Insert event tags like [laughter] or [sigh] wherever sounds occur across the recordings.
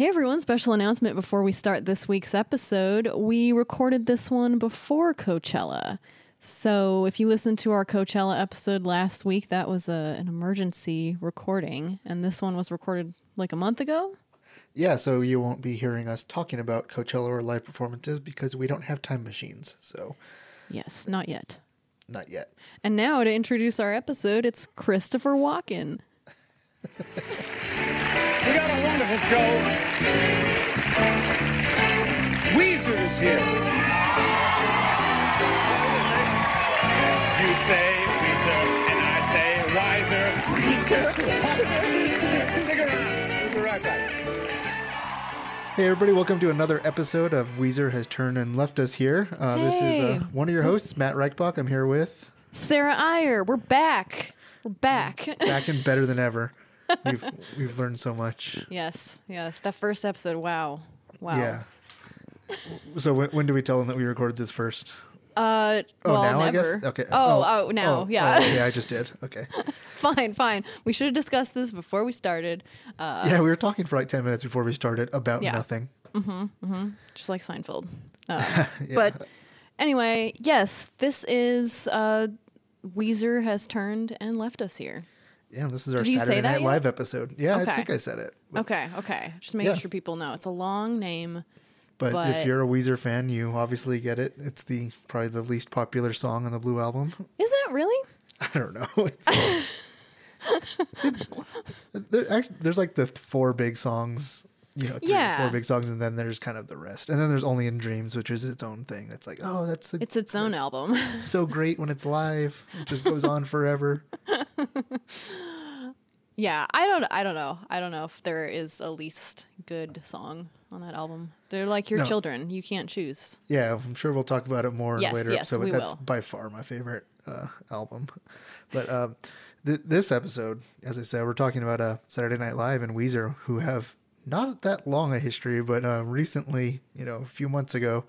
Hey everyone, special announcement before we start this week's episode. We recorded this one before Coachella. So if you listened to our Coachella episode last week, that was a, an emergency recording, and this one was recorded like a month ago. Yeah, so you won't be hearing us talking about Coachella or live performances because we don't have time machines. So, Yes, not yet. not yet. And now to introduce our episode, it's Christopher Walken. [laughs] We got a wonderful show. Weezer is here. You say Weezer, and I say Wiser. Weezer, Stick around. We'll be right back. Hey, everybody, welcome to another episode of Weezer Has Turned and Left Us Here. Uh, This is uh, one of your hosts, Matt Reichbach. I'm here with Sarah Iyer, we're back. We're back. back and better than ever. We've we've learned so much. yes, yes. That first episode, wow. Wow. Yeah. So when, when do we tell them that we recorded this first? Uh, Oh, well, now never. I guess. Okay. Oh, oh, now, oh, yeah. oh, okay, I just did. Okay. [laughs] fine, fine. We should have discussed this before we started. Uh, yeah, we were talking for like ten minutes before we started about Yeah. nothing. Mm-hmm, mm-hmm. Just like Seinfeld. Uh, [laughs] But anyway, yes, this is uh, Weezer has turned and left us here. Yeah, this is our Did Saturday Night yet? Live episode. Yeah, Okay. I think I said it. Okay, okay. Just making Yeah. sure people know it's a long name. But, But- if you're a Weezer fan, you obviously get it. It's the probably the least popular song on the Blue album. [laughs] Is it really? I don't know. [laughs] It's, [laughs] it- there, actually, there's like the four big songs, you know, three or Yeah. four big songs, and then there's kind of the rest. And then there's Only in Dreams, which is its own thing. That's like, oh, that's the, It's its own album. [laughs] so great when it's live. It just goes on forever. [laughs] yeah, I don't. I don't know. I don't know if there is a least good song on that album. They're like your No. children. You can't choose. Yeah, I'm sure we'll talk about it more in Yes, a later yes, episode. But we that's will. by far my favorite uh, album. [laughs] But um, th- this episode, as I said, we're talking about uh, Saturday Night Live and Weezer, who have not that long a history, but uh, recently, you know, a few months ago,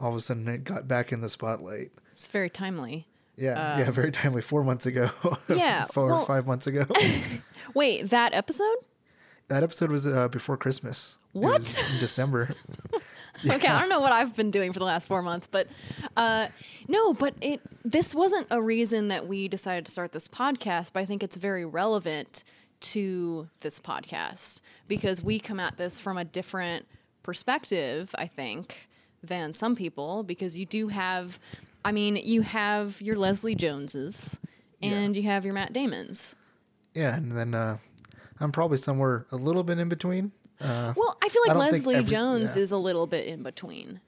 all of a sudden it got back in the spotlight. It's very timely. Yeah, yeah, very timely. Four months ago. [laughs] Yeah, four well- or five months ago. [laughs] [laughs] Wait, that episode? that episode was uh, before Christmas. It What? was in December. Okay, I don't know what I've been doing for the last four months, but uh, no, but it this wasn't a reason that we decided to start this podcast. But I think it's very relevant to this podcast because we come at this from a different perspective. I think than some people because you do have, I mean, you have your Leslie Joneses and you have your Matt Damons. Yeah, and then uh, I'm probably somewhere a little bit in between. Uh, Well, I feel like don't Leslie every- Jones yeah. is a little bit in between.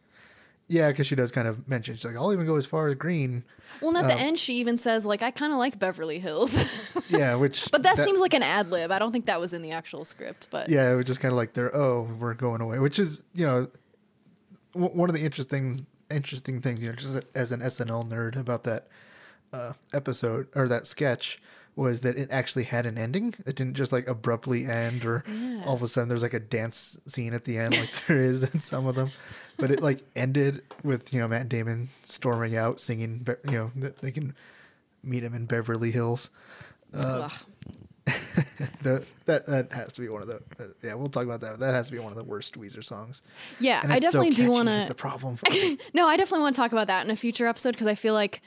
Yeah, because she does kind of mention she's like, I'll even go as far as Green. Well, and at Um, the end, she even says, like, I kind of like Beverly Hills. [laughs] Yeah, which but that, seems like an ad lib. I don't think that was in the actual script. But yeah, it was just kind of like they're oh we're going away, which is you know w- one of the interesting interesting things you know just as an SNL nerd about that uh, episode or that sketch was that it actually had an ending. It didn't just like abruptly end or all of a sudden there's like a dance scene at the end like [laughs] there is in some of them. But it like ended with you know Matt Damon storming out singing you know that they can meet him in Beverly Hills. ugh. [laughs] The, that that has to be one of the uh, yeah we'll talk about that. That has to be one of the worst Weezer songs. yeah, I it's so definitely do want is the to. problem. [laughs] No, I definitely want to talk about that in a future episode because I feel like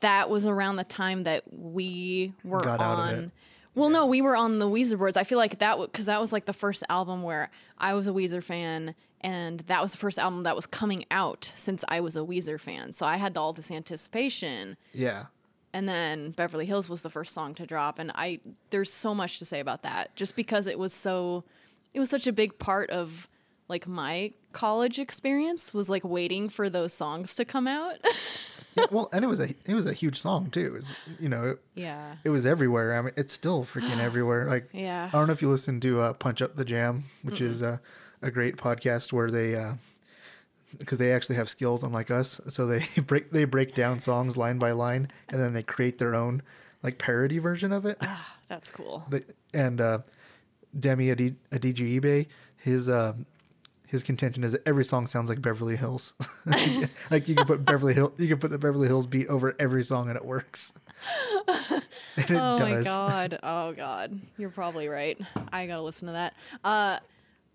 that was around the time that we were Got on. Well, no, we were on the Weezer boards. I feel like that because that was like the first album where I was a Weezer fan, and that was the first album that was coming out since I was a Weezer fan. So I had all this anticipation. yeah, and then Beverly Hills was the first song to drop and I there's so much to say about that just because it was so it was such a big part of like my college experience was like waiting for those songs to come out. [laughs] yeah. Well, and it was a it was a huge song too. It was you know it, yeah. it was everywhere. I mean, it's still freaking everywhere. Like [gasps] Yeah. I don't know if you listen to uh, Punch Up the Jam, which is uh, a great podcast where they. Uh, because they actually have skills unlike us, so they [laughs] break they break down songs line by line, and then they create their own like parody version of it. That's cool. [laughs] the, and uh, Demi Adi- Adejuyigbe, his uh, his contention is that every song sounds like Beverly Hills. [laughs] like you can put Beverly Hill, you can put the Beverly Hills beat over every song and it works. and it Oh my god. Oh god. You're probably right. I got to listen to that. Uh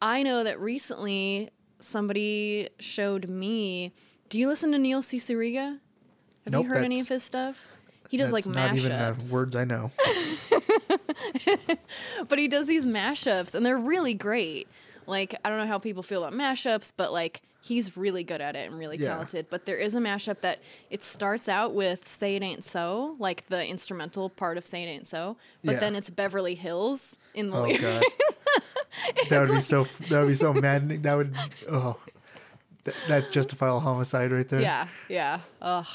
I know that recently somebody showed me. Do you listen to Neil Cicerega? Have Nope, you heard any of his stuff? He does like That's not even uh, mashups, words I know. [laughs] but he does these mashups, and they're really great. Like I don't know how people feel about mashups, but like he's really good at it and really Yeah. talented. But there is a mashup that it starts out with "Say It Ain't So," like the instrumental part of "Say It Ain't So," but Yeah. then it's Beverly Hills in the Oh lyrics. [laughs] [laughs] that would be so. That would be so maddening. That would. Oh, that, that's justifiable homicide right there. Yeah, yeah. Ugh.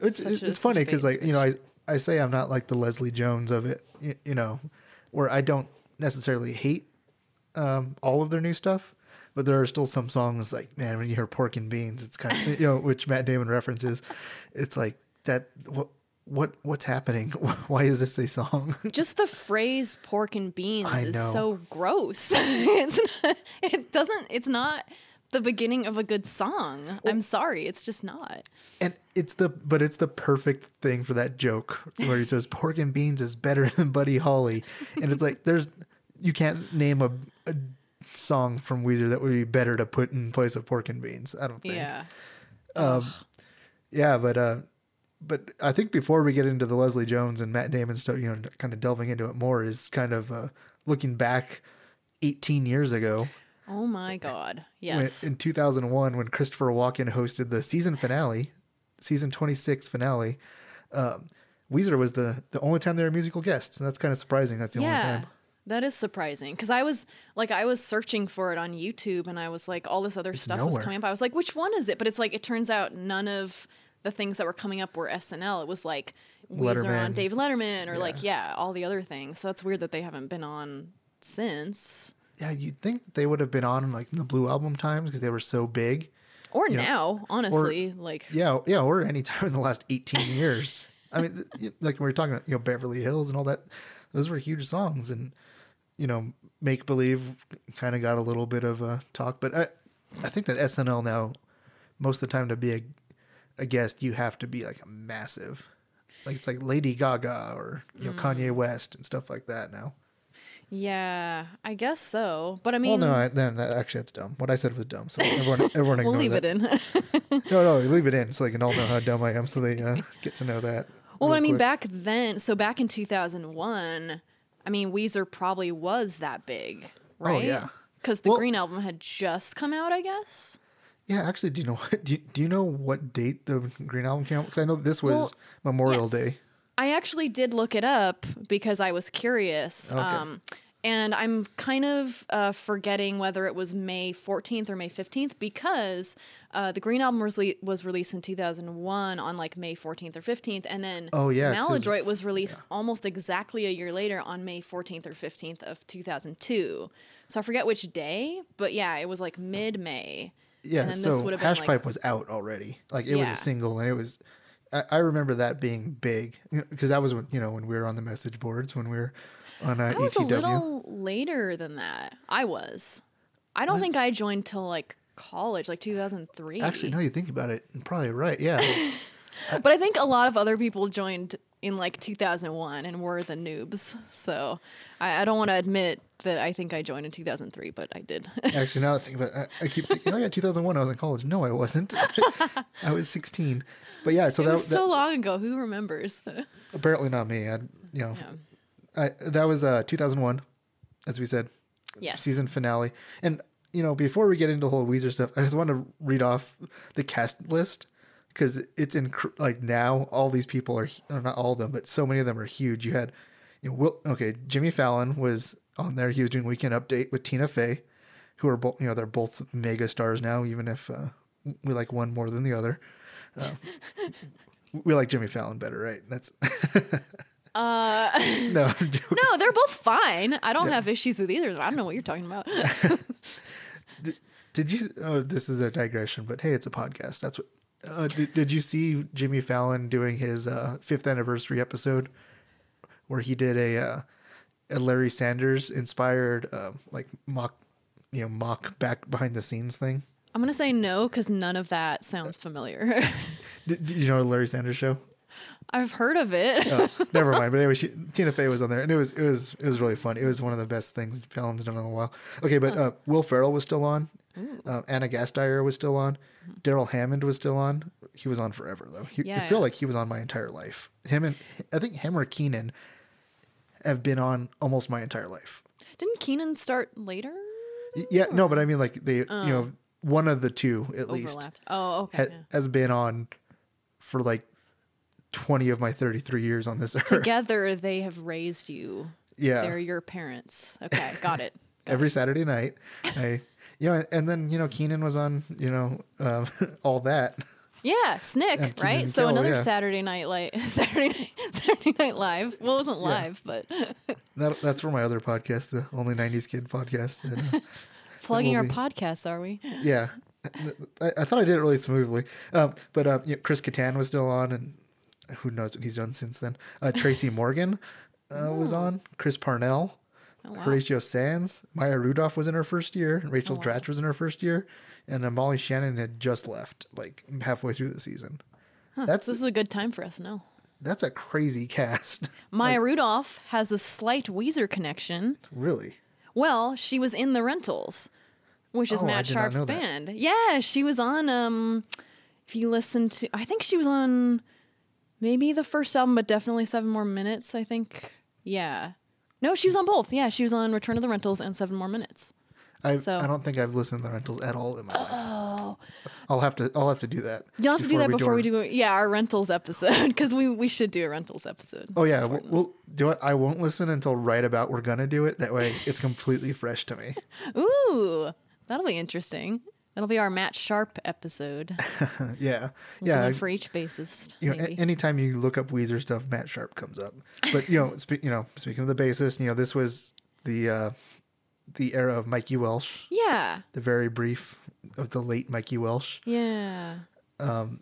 It's, a- it's funny because like you know I I say I'm not like the Leslie Jones of it you, you know where I don't necessarily hate um, all of their new stuff but there are still some songs like man when you hear pork and beans it's kind of you know which Matt Damon references it's like that what what what's happening [laughs] why is this a song [laughs] Just the phrase "pork and beans" is so gross. [laughs] it's not, it doesn't. It's not the beginning of a good song. I'm sorry. It's just not. and it's the but it's the perfect thing for that joke where he says pork and beans is better than Buddy Holly and it's like there's you can't name a, a song from Weezer that would be better to put in place of pork and beans I don't think Yeah. yeah but uh but I think before we get into the Leslie Jones and Matt Damon stuff you know kind of delving into it more is kind of uh looking back 18 years ago Oh my God. when, Yes. in 2001 when Christopher Walken hosted the season finale, season 26 finale. Um, Weezer was the the only time they were musical guests, and that's kind of surprising. That's the only time. That is surprising because I was like I was searching for it on YouTube and I was like all this other stuff was coming up. I was like, which one is it? But it's like it turns out none of the things that were coming up were SNL. It was like Weezer on. Dave Letterman or like yeah, all the other things. So that's weird that they haven't been on since Yeah, you'd think that they would have been on like in the Blue Album times because they were so big. or know, now. honestly, like Yeah, yeah, or any [laughs] time in the last 18 years. I mean, like when we were talking about you know Beverly Hills and all that, those were huge songs, and you know Make Believe kind of got a little bit of a talk, but I I think that SNL now most of the time to be a a guest you have to be like a massive, like it's like Lady Gaga or you know Kanye West and stuff like that now. yeah, I guess so. But I mean, Well, no, I, then that, actually that's dumb. What I said was dumb, so everyone [laughs] everyone we'll leave that. it in. [laughs] No, no, leave it in so they can all know how dumb I am, so they uh, get to know that. Well, I mean, quick. back then, so back in 2001, I mean, Weezer probably was that big, right? Oh, yeah. Because the Well- Green Album had just come out, I guess. Yeah, actually, do you know what? [laughs] Do you, do you know what date the Green Album came out? Because I know this was Well, Memorial yes. Day. I actually did look it up because I was curious. Okay. Um, and I'm kind of uh, forgetting whether it was May 14th or May 15th because uh, the Green Album was, le- was released in 2001 on like May 14th or 15th. And then Oh, yeah, says- Maladroit was released almost exactly a year later on May 14th or 15th of 2002. So I forget which day, but yeah, it was like mid May. Yeah, so this would have been Hash like Pipe was out already. Like it was a single, and it was. I, I remember that being big because that was when you know when we were on the message boards when we were on uh, I was a little later than that. I was. I don't think I joined till like college, like 2003. Actually, now you think about it, you're probably right. Yeah, [laughs] but I think a lot of other people joined in like 2001 and were the noobs. So I, I don't want to admit that I think I joined in 2003, but I did. [laughs] actually, now that I think about it, I, I keep thinking, oh yeah, 2001, I was in college. No, I wasn't. [laughs] I was 16. But yeah, so that, was that so long ago. Who remembers? [laughs] apparently not me. I, you know, Yeah. I, that was uh 2001, as we said. Yes. season finale. And you know, before we get into the whole Weezer stuff, I just want to read off the cast list because it's in like now all these people are or not all of them, but so many of them are huge. You had, you know, Will, okay, Jimmy Fallon was on there. He was doing Weekend Update with Tina Fey, who are both you know they're both mega stars now, even if uh, we like one more than the other. Uh, [laughs] we like Jimmy Fallon better, right? That's Uh, [laughs] no, [laughs] no, they're both fine. I don't have issues with either. I don't know what you're talking about. Did you? Oh, this is a digression, but hey, it's a podcast. That's what. Uh, did, did you see Jimmy Fallon doing his uh, fifth anniversary episode, where he did a, uh, a Larry Sanders inspired um, like mock, you know, mock back behind the scenes thing? I'm gonna say no because none of that sounds familiar. [laughs] Did, did you know the Larry Sanders show? I've heard of it. Oh, never mind. But anyway, she, [laughs] Tina Fey was on there, and it was it was it was really fun. It was one of the best things Fallon's done in a while. Okay, but uh, Will Ferrell was still on. Uh, Anna Gasteyer was still on. Darrell Hammond was still on. He was on forever though. He, Yeah, I feel yeah. like he was on my entire life. Him and I think him or Kenan have been on almost my entire life. Didn't Kenan start later? Yeah, no, but I mean like they, you know, one of the two at least Oh, okay. ha- yeah. has been on for like twenty of my thirty-three years on this earth. Together, they have raised you. Yeah. They're your parents. Okay, got it. [laughs] every Saturday night. I, know, and then you know Kenan was on, you know, um, [laughs] all that. Yeah, Snick, right? So Kel, another yeah. Saturday night light [laughs] Saturday night Saturday night live. Well, it wasn't live, but [laughs] that that's for my other podcast, the Only '90s Kid podcast. And, uh, plugging our be- podcasts, are we? yeah, I, I thought I did it really smoothly. Um, but uh, you know, Chris Kattan was still on, and who knows what he's done since then. Uh, Tracy Morgan uh, was on. Chris Parnell. Horatio Sanz, Maya Rudolph was in her first year. Rachel Dratch was in her first year, and uh, Molly Shannon had just left, like halfway through the season. That's This is a good time for us now. that's a crazy [laughs] cast. Maya Rudolph has a slight Weezer connection. really. Well, she was in the Rentals, which is Oh, Matt Sharp's know that. band. Yeah, she was on. Um, if you listen to, I think she was on maybe the first album, but definitely Seven More Minutes. I think. Yeah. No, she was on both. Yeah, she was on Return of the Rentals and Seven More Minutes. I So- I don't think I've listened to the rentals at all in my life. Oh. I'll have to I'll have to do that. You'll have to do that before we our- do yeah our rentals episode [laughs] because we we should do a rentals episode. Oh yeah, we'll, we'll do it. I won't listen until right about we're gonna do it. That way, it's completely fresh to me. [laughs] Ooh, that'll be interesting. That'll be our Matt Sharp episode. [laughs] Yeah, We'll yeah. for each bassist. you know, a- anytime you look up Weezer stuff, Matt Sharp comes up. But you know, spe- you know, speaking of the bassist, you know, this was the uh, the era of Mikey Welsh, yeah, the very brief of the late Mikey Welsh. yeah. Um,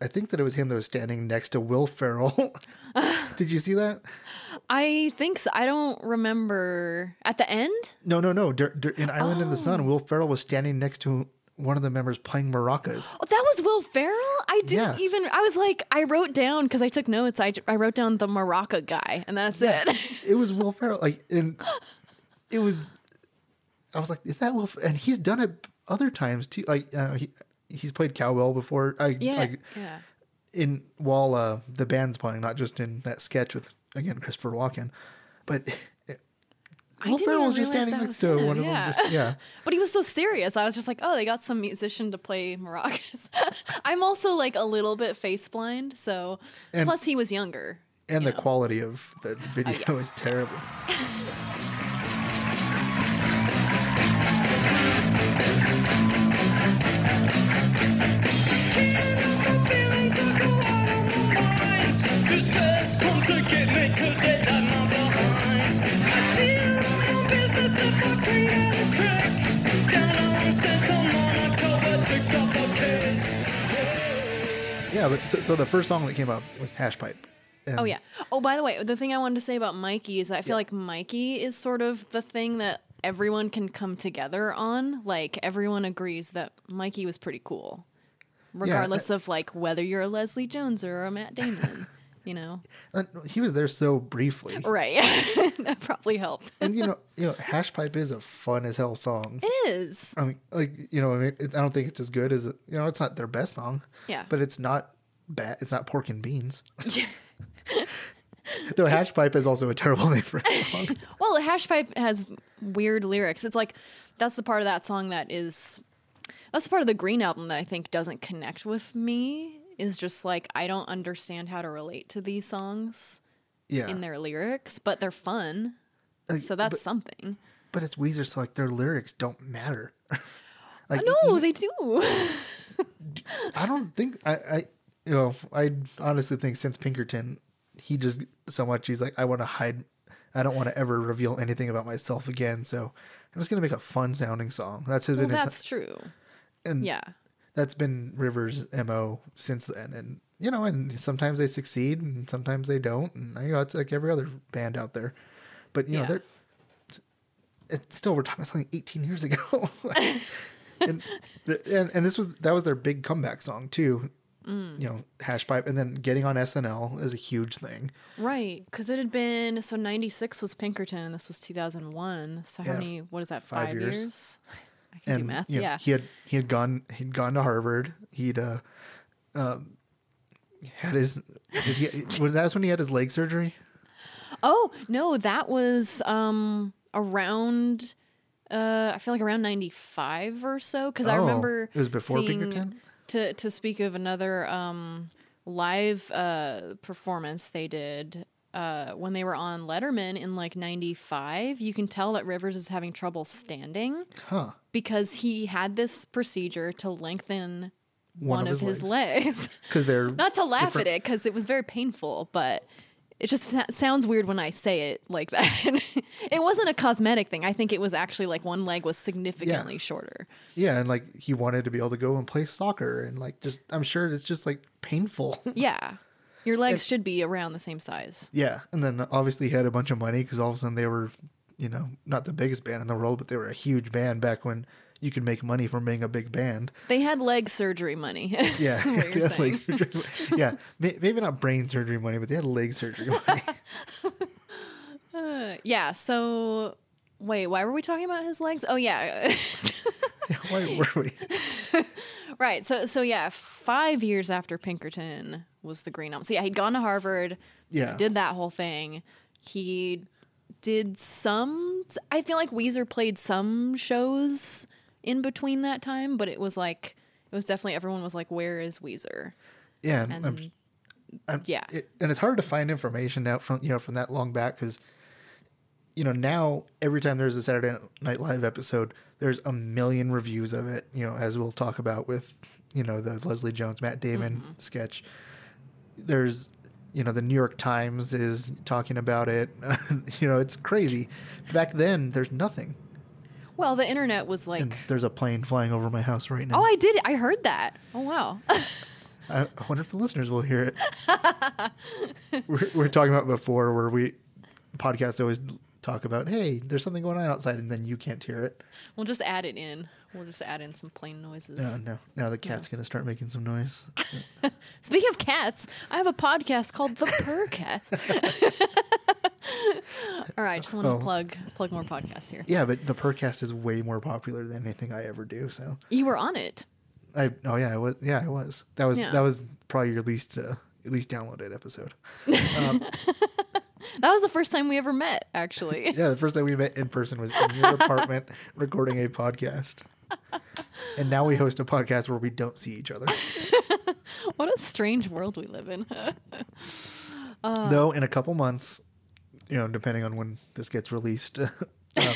I think that it was him that was standing next to Will Ferrell. [laughs] Did you see that? I think so. I don't remember at the end. No, no, no. Dur- dur- in Island in the Oh. Sun, Will Ferrell was standing next to one of the members playing maracas. Oh, that was Will Ferrell. I didn't Yeah. even. I was like, I wrote down because I took notes. I, I wrote down the maraca guy, and that's it. it was [laughs] Will Ferrell. Like, and it was. I was like, is that Will? F-? And he's done it other times too. Like, uh, he he's played cowbell before. I yeah, like yeah. in while uh, the band's playing, not just in that sketch with again Christopher Walken, but. I Will Ferrell was just standing next to him, one of them. Just, yeah. [laughs] But he was so serious. I was just like, oh, they got some musician to play maracas. [laughs] I'm also like a little bit face blind, so And- plus he was younger. And the know. quality of the oh, video is terrible. [laughs] Yeah, but so, so the first song that came up was Hash Pipe. And Oh yeah. Oh, by the way, the thing I wanted to say about Mikey is I feel like Mikey is sort of the thing that everyone can come together on. Like everyone agrees that Mikey was pretty cool, regardless of like whether you're a Leslie Jones or a Matt Damon. you know, [laughs] he was there so briefly. right? [laughs] that probably helped. and you know, [laughs] you know, Hash Pipe is a fun as hell song. It is. I mean, like you know, I, mean, it, I don't think it's as good as it, you know, it's not their best song. Yeah. but it's not bad. It's not pork and beans. [laughs] Though Hash Pipe is also a terrible [laughs] name for a song. [laughs] Well, Hash Pipe has weird lyrics. It's like that's the part of that song that is that's the part of the Green album that I think doesn't connect with me. Is just like I don't understand how to relate to these songs Yeah, in their lyrics, but they're fun. Like, So that's but, something. but it's Weezer, so like their lyrics don't matter. like No, they do. I don't think I, I you know I honestly think since Pinkerton he just so much he's like I want to hide I don't want to ever reveal anything about myself again so I'm just gonna make a fun sounding song. That's well, been his, that's true. and Yeah. that's been Rivers mo since then and you know and sometimes they succeed and sometimes they don't and you know it's like every other band out there. But you know they're it's still we're talking something 18 years ago. [laughs] And, the, and and this was that was their big comeback song too Mm. you know, hash pipe, and then getting on SNL is a huge thing. Right, because it had been so ninety six was Pinkerton, and this was two thousand one. So how Yeah, many? What is that? five Five, years. years. I can do and math. you know, yeah. he had he had gone he'd gone to Harvard. He'd uh, um, had his he, [laughs] that's when he had his leg surgery. Oh no, that was um around. Uh, I feel like around ninety five or so because I Oh, remember it was before seeing- Pinkerton? To to speak of another um live uh performance they did uh when they were on Letterman in like ninety five. You can tell that Rivers is having trouble standing Huh. because he had this procedure to lengthen one, One of, of his, his legs. Because [laughs] they're Not to laugh different- at it because it was very painful, but it just sounds weird when I say it like that. [laughs] it wasn't a cosmetic thing. I think it was actually like one leg was significantly shorter. Yeah, and like he wanted to be able to go and play soccer, and like just I'm sure it's just like painful. [laughs] Yeah. Your legs should be around the same size. yeah, and then obviously he had a bunch of money because all of a sudden they were, you know, not the biggest band in the world, but they were a huge band back when you could make money from being a big band. They had leg surgery money. [laughs] Yeah, they had [laughs] leg surgery. Yeah, maybe not brain surgery money, but they had leg surgery money. [laughs] yeah. So, wait, why were we talking about his legs? Oh, yeah. Why were we? Right. So so yeah, five years after Pinkerton was the Green Album. So yeah, he'd gone to Harvard. Yeah. Did that whole thing. He did some. I feel like Weezer played some shows in between that time, but it was like it was definitely everyone was like, "Where is Weezer?" Yeah, and And I'm, I'm, yeah. it, and it's hard to find information now from you know from that long back because you know now every time there's a Saturday Night Live episode, there's a million reviews of it. You know, as we'll talk about with you know the Leslie Jones Matt Damon Mm-hmm. sketch. There's you know the New York Times is talking about it. [laughs] you know, it's crazy. Back then, there's nothing. Well, the internet was like, And there's a plane flying over my house right now. "Oh, I did. I heard that. Oh, wow." [laughs] I, wonder if the listeners will hear it. [laughs] we're, we're talking about before where we podcasts always talk about, hey, there's something going on outside, and then you can't hear it. we'll just add it in. We'll just add in some plane noises. No, no. Now the cat's gonna start making some noise. [laughs] Speaking of cats, I have a podcast called The Purr Cat. All right, just want to Oh. plug plug more podcasts here. Yeah, but the Percast is way more popular than anything I ever do. So You were on it. I, oh yeah, I was. Yeah, I was. That was Yeah. that was probably your least uh, your least downloaded episode. [laughs] That was the first time we ever met, actually. [laughs] Yeah, the first time we met in person was in your apartment [laughs] recording a podcast. And now we host a podcast where we don't see each other. what a strange world we live in. Though in a couple months, you know, depending on when this gets released, [laughs] um,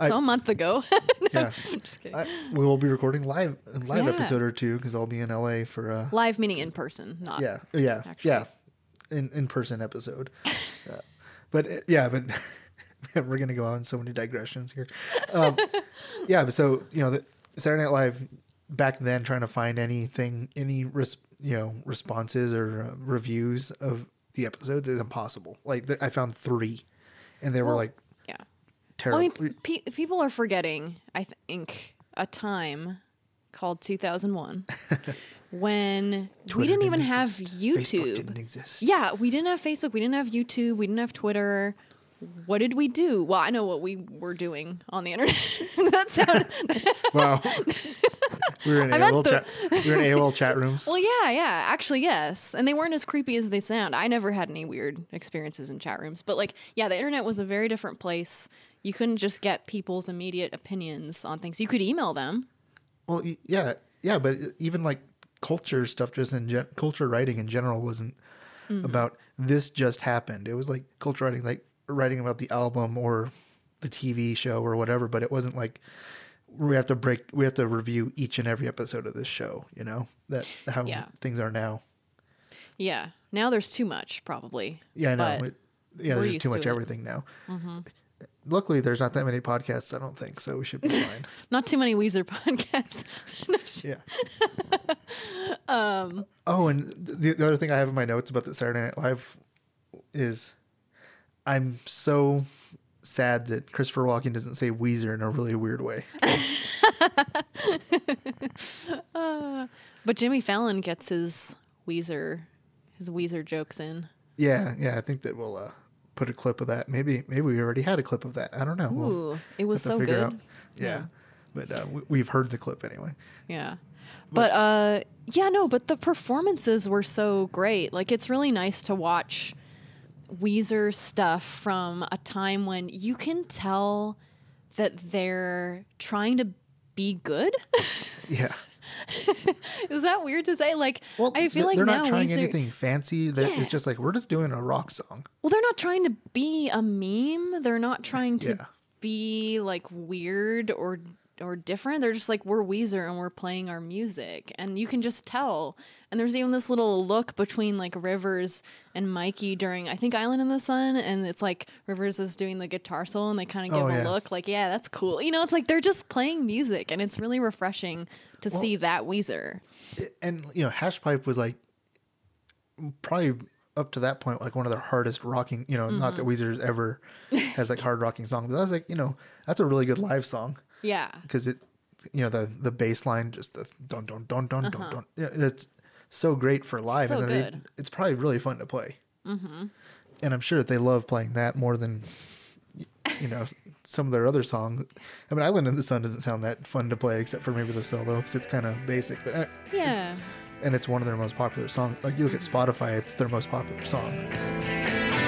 so a month ago. [laughs] yeah, just kidding. I, we will be recording live a live Yeah. episode or two because I'll be in LA for uh, Live meaning in person, not yeah, yeah, Actually. yeah, in in person episode. [laughs] Uh, but uh, yeah, but man, we're gonna go on so many digressions here. Um, yeah, but so you know, the Saturday Night Live back then trying to find anything, any res- you know responses or uh, reviews of the episodes is impossible. Like th- I found three, and they were like yeah. Terrible. I mean, pe- people are forgetting, I think, a time called 2001 [laughs] when we Twitter didn't even have. YouTube. Facebook didn't exist. Yeah, we didn't have Facebook. We didn't have YouTube. We didn't have Twitter. What did we do? Well, I know what we were doing on the internet. [laughs] that sounded [laughs] Wow. we were in [laughs] I AOL the- chat. We were in AOL chat rooms. well. Yeah, yeah. Actually, yes. And they weren't as creepy as they sound. I never had any weird experiences in chat rooms, but like, yeah, the internet was a very different place. You couldn't just get people's immediate opinions on things. You could email them. Well, yeah, yeah, but even like culture stuff, just in gen- culture writing in general, wasn't Mm-hmm. about this just happened. It was like culture writing, like writing about the album or the TV show or whatever. But it wasn't like we have to break, we have to review each and every episode of this show. You know that how Yeah. things are now. Yeah. Now there's too much, probably. Yeah, I know. It- yeah, there's too to much it. Mm-hmm. everything now. Luckily, there's not that many podcasts. I don't think so. We should be [laughs] fine. not too many Weezer [laughs] podcasts. Yeah. [laughs] um. Oh, and the, the other thing I have in my notes about the Saturday Night Live is I'm so sad that Christopher Walken doesn't say Weezer in a really weird way. [laughs] but Jimmy Fallon gets his Weezer, his Weezer jokes in. Yeah, yeah. I think that we'll uh, put a clip of that. Maybe maybe we already had a clip of that. I don't know. We'll Ooh, it was so good. out. Yeah. Yeah. But uh, we, we've heard the clip anyway. Yeah. But uh yeah, no, but the performances were so great. Like it's really nice to watch Weezer stuff from a time when you can tell that they're trying to be good. [laughs] Yeah. [laughs] Is that weird to say? Like Well, I feel like they're now not trying Weezer, anything fancy. That Yeah. it's just like we're just doing a rock song. Well, they're not trying to be a meme. They're not trying to Yeah. be like weird or or different. They're just like we're Weezer and we're playing our music, and you can just tell. And there's even this little look between like Rivers and Mikey during I think Island in the Sun, and it's like Rivers is doing the guitar solo, and they kind of give Oh, a look like, yeah, that's cool. You know, it's like they're just playing music, and it's really refreshing to see that Weezer. and you know hash pipe was like probably up to that point like one of their hardest rocking you know not Mm-hmm. that weezer's ever has like hard rocking songs but i was like you know that's a really good live song Yeah, because it you know the the bass line just the don don don don don don yeah, it's so great for live. So and good. They, it's probably really fun to play mm-hmm. and i'm sure that they love playing that more than you know some of their other songs i mean island in the sun doesn't sound that fun to play except for maybe the solo because it's kind of basic but uh, yeah. and it's one of their most popular songs. Like you look at Spotify, it's their most popular song.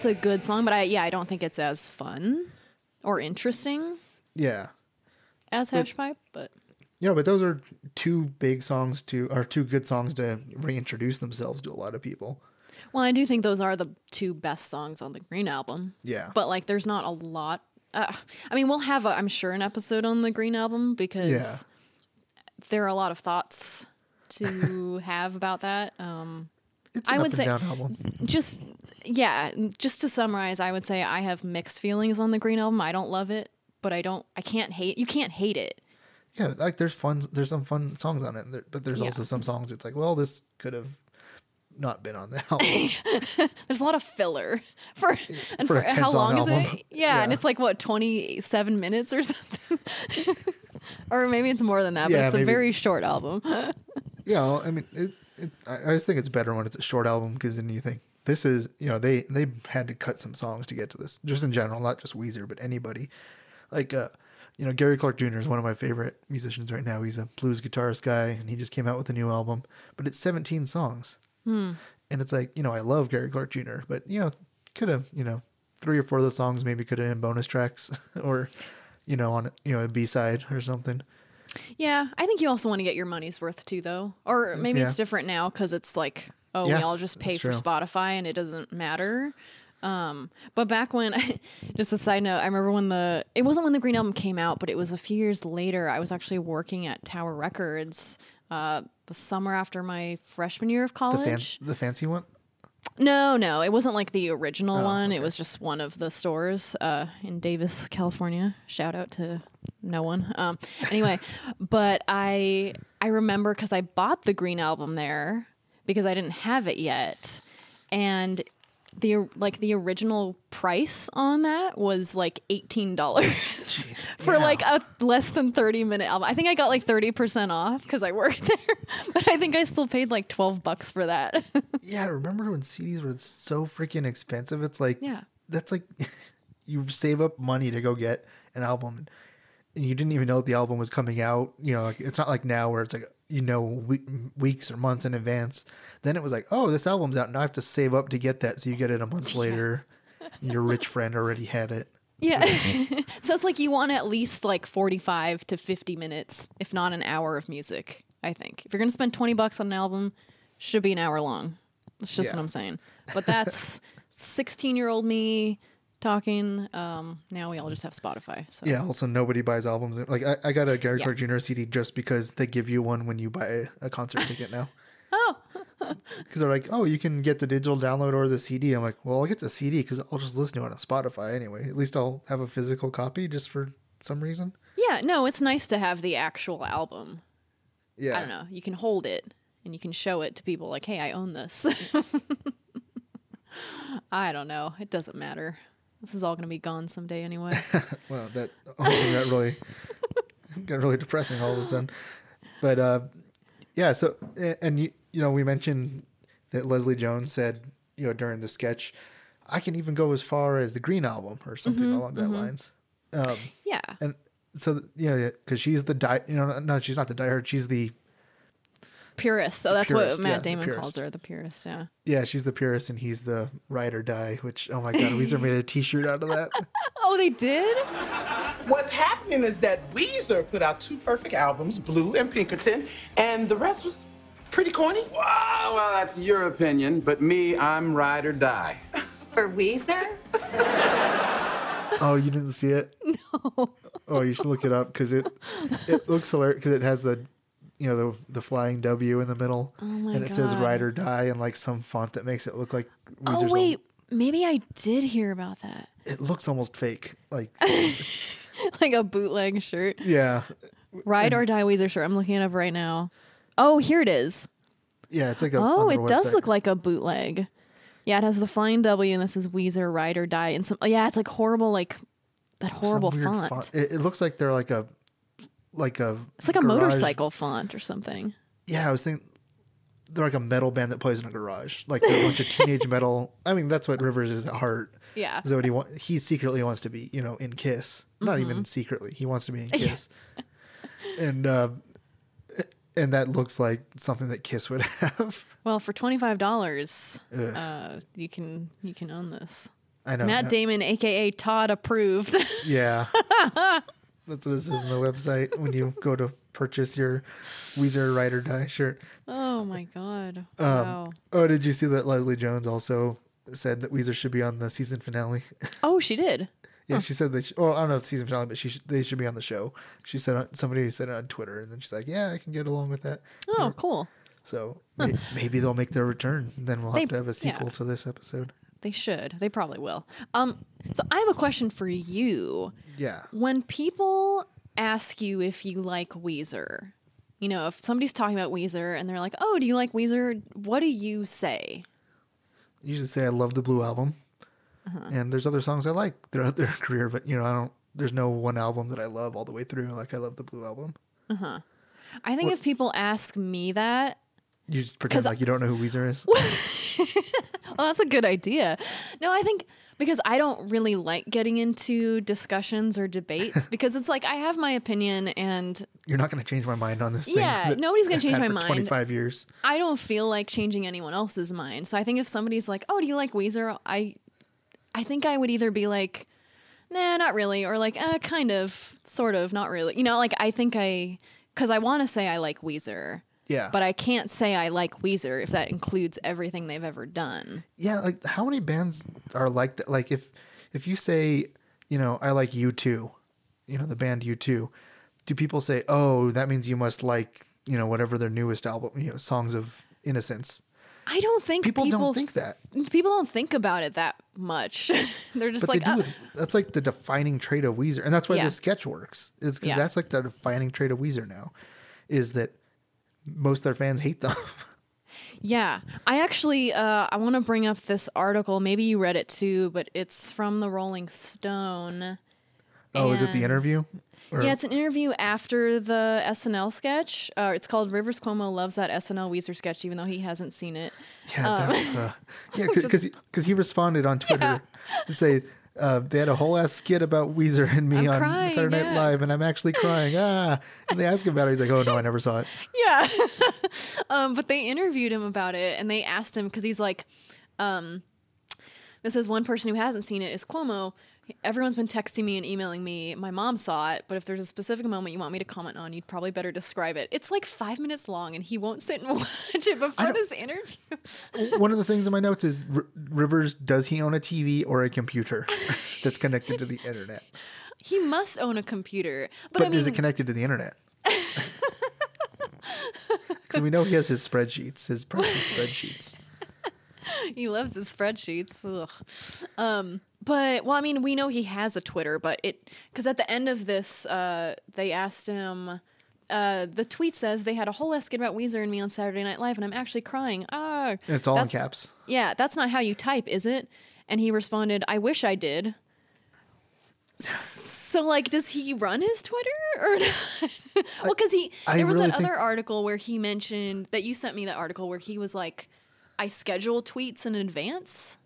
It's a good song, but I yeah, I don't think it's as fun or interesting Yeah, as Hash Pipe. But you know, but those are two big songs to, or two good songs to reintroduce themselves to a lot of people. well, I do think those are the two best songs on the Green album. Yeah. But like, there's not a lot. Uh, I mean, we'll have, a, I'm sure, an episode on the Green album because Yeah. there are a lot of thoughts to [laughs] have about that. Um, It's I an would up say- down album. just yeah, just to summarize, I would say I have mixed feelings on the Green album. I don't love it, but I don't. I can't hate. You can't hate it. Yeah, like there's fun, there's some fun songs on it, but there's Yeah. also some songs it's like, well, this could have not been on the [laughs] album. There's a lot of filler [laughs] for and For for, a 10 how long is it? [laughs] Yeah, and it's like what twenty seven minutes or something, or maybe it's more than that. Yeah, but it's maybe. a very short album. yeah, I mean, it, it, I I just think it's better when it's a short album because then you think this is, you know, they they had to cut some songs to get to this, just in general, not just Weezer, but anybody. Like, uh, you know, Gary Clark Jr. is one of my favorite musicians right now. He's a blues guitarist guy, and he just came out with a new album, but it's 17 songs, Hmm. and it's like, you know, I love Gary Clark Jr., but you know, could have, you know, three or four of the songs maybe could have been bonus tracks [laughs] or, you know, on you know a B side or something. yeah, I think you also want to get your money's worth too, though. Or maybe Yeah. it's different now because it's like, oh, Yeah, we all just pay for true. Spotify and it doesn't matter. Um, but back when, [laughs] just a side note, I remember when the it wasn't when the Green Album came out, but it was a few years later. I was actually working at Tower Records uh, the summer after my freshman year of The fan, college. the fancy one. No, no, it wasn't like the original Oh, one. It was just one of the stores uh, in Davis, California. Shout out to no one. Um, anyway, [laughs] but I I remember because I bought the Green album there because I didn't have it yet, and the like the original price on that was like eighteen dollars [laughs] for Yeah. like a less than thirty minute album. I think I got like thirty percent off because I [laughs] worked there, but I think I still paid like twelve bucks for that. [laughs] Yeah, I remember when CDs were so freaking expensive. It's like, Yeah. that's like you save up money to go get an album, you didn't even know the album was coming out. You know, like it's not like now where it's like you know we- weeks or months in advance. Then it was like, oh, this album's out. and I have to save up to get that, so you get it a month later. Your rich friend already had it. Yeah. [laughs] so it's like you want at least like 45 to 50 minutes, if not an hour of music, I think. If you're going to spend 20 bucks on an album, should be an hour long. That's just Yeah. what I'm saying. But that's [laughs] 16 year old me talking. Um, now we all just have Spotify. So Yeah. Also, nobody buys albums. Like I, I got a Gary Yeah. Clark Jr. CD just because they give you one when you buy a concert ticket now. [laughs] Oh. [laughs] Because they're like, oh, you can get the digital download or the CD. I'm like, well, I'll get the CD because I'll just listen to it on Spotify anyway. At least I'll have a physical copy just for some reason. Yeah, no, it's nice to have the actual album. Yeah. I don't know. You can hold it and you can show it to people like, hey, I own this. [laughs] I don't know. It doesn't matter. This is all going to be gone someday anyway. [laughs] Well, that also got really [laughs] got really depressing all of a sudden. But uh, yeah, so and you you know we mentioned that Leslie Jones said you know during the sketch, I can even go as far as the Green album or something Mm-hmm, along that lines. Um, yeah. and so yeah, because she's the die you know no she's not the diehard she's the Purist. So that's purist, what Matt the Damon calls her, the purist. Yeah. yeah she's the purist and he's the ride or die. Which oh my god, Weezer [laughs] made a T-shirt out of that. [laughs] Oh, they did? What's happening is that Weezer put out two perfect albums, Blue and Pinkerton, and the rest was pretty corny. Ah, well, that's your opinion, but me, I'm ride or die. [laughs] For Weezer? Oh, you didn't see it? No. Oh, you should look it up because it it looks hilarious because it has the you know the the flying W in the middle, Oh my and it says "Ride or Die" in like some font that makes it look like. Oh, Weezer's Oh, own- wait. Maybe I did hear about that. It looks almost fake. Like [laughs] like a bootleg shirt. yeah, Ride or Die Weezer shirt. I'm looking it up right now. Oh, here it is. yeah. It's like a. Oh, it their does look like a bootleg. Yeah, it has the flying W and this is Weezer Ride or Die and some. oh, Yeah, it's like horrible, like that horrible weird font. It, it looks like they're like a like a. It's like a garage- motorcycle font or something. Yeah, I was thinking they're like a metal band that plays in a garage. Like they're a bunch of teenage [laughs] metal. I mean, that's what Rivers is at heart. Yeah. Is that what he want? He secretly wants to be, you know, in Kiss. Not Mm-hmm. even secretly. He wants to be in [laughs] Kiss. and uh, and that looks like something that Kiss would [laughs] have. Well, for twenty five dollars, uh, you can you can own this. I know. Matt Matt- Damon, aka Todd, approved. Yeah. That's what it says on the website when you go to purchase your Weezer Ride or Die shirt. oh my god! Um, Wow. Oh, did you see that Leslie Jones also said that Weezer should be on the season finale? [laughs] Oh, she did. Yeah, she said that. She, well, I don't know if season finale, but she should, they should be on the show. She said on, somebody said it on Twitter, and then she's like, "Yeah, I can get along with that." Oh, cool. So may, maybe they'll make their return. Then we'll have They- to have a sequel yeah. to this episode. They should. They probably will. Um, so I have a question for you. Yeah, When people ask you if you like Weezer, you know, if somebody's talking about Weezer and they're like, "Oh, do you like Weezer?" What do you say? you should say I love the Blue album, Uh-huh. and there's other songs I like throughout [laughs] their career, but you know I don't. There's no one album that I love all the way through. Like I love the Blue album. Uh huh. I think if people ask me that, You just pretend like you don't know who Weezer is. [laughs] Oh, that's a good idea. No, I think because I don't really like getting into discussions or debates [laughs] because it's like I have my opinion and You're not going to change my mind on this thing. Yeah, nobody's gonna change my mind. 25 years. I don't feel like changing anyone else's mind. So I think if somebody's like, "Oh, do you like Weezer?" I I think I would either be like, "Nah, not really," or like, "Uh, kind of, sort of, not really." You know, like I think I cuz I want to say I like Weezer, Yeah, but I can't say I like Weezer if that includes everything they've ever done. yeah, like how many bands are like that? Like if if you say, you know, I like U2, you know, the band U2, do people say, oh, that means you must like, you know, whatever their newest album, you know, Songs of Innocence? I don't think People, people, don't think that, people don't think about it that much. [laughs] They're just but like, they do. "Oh, With, that's like the defining trait of Weezer, and that's why Yeah. this sketch works. It's because Yeah. that's like the defining trait of Weezer now, is that most of their fans hate them. [laughs] Yeah, I actually uh, I want to bring up this article. Maybe you read it too, but it's from the Rolling Stone. oh, is it the interview? Or- Yeah, it's an interview after the SNL sketch. Uh, it's called Rivers Cuomo loves that SNL Weezer sketch, even though he hasn't seen it. Yeah, Um, that, uh, [laughs] yeah, because because he responded on Twitter to say uh, they had a whole ass skit about Weezer and me I'm on crying, Saturday Night yeah. Live, and I'm actually crying. [laughs] Ah, and they ask him about it. He's like, "Oh no, I never saw it." Yeah, [laughs] um, but they interviewed him about it, and they asked him because he's like, um, this is one person who hasn't seen it is Cuomo. Everyone's been texting me and emailing me. My mom saw it, but if there's a specific moment you want me to comment on, you'd probably better describe it. It's like five minutes long, and he won't sit and [laughs] watch it before this interview. One of the things in my notes is R- Rivers. Does he own a TV or a computer [laughs] that's connected to the internet? He must own a computer, but, But I mean, is it connected to the internet? [laughs] Because we know he has his spreadsheets, his precious spreadsheets. [laughs] he loves his spreadsheets. Ugh. Um, but well, I mean, we know he has a Twitter, but it because at the end of this, uh, they asked him. Uh, the tweet says they had a whole skit about Weezer and me on Saturday Night Live, and I'm actually crying. Ah, And it's all in caps. Yeah, that's not how you type, is it? And he responded, I wish I did. So, like, does he run his Twitter or not? [laughs] well, because he, I there was really that other article where he mentioned that you sent me that article where he was like, I schedule tweets in advance.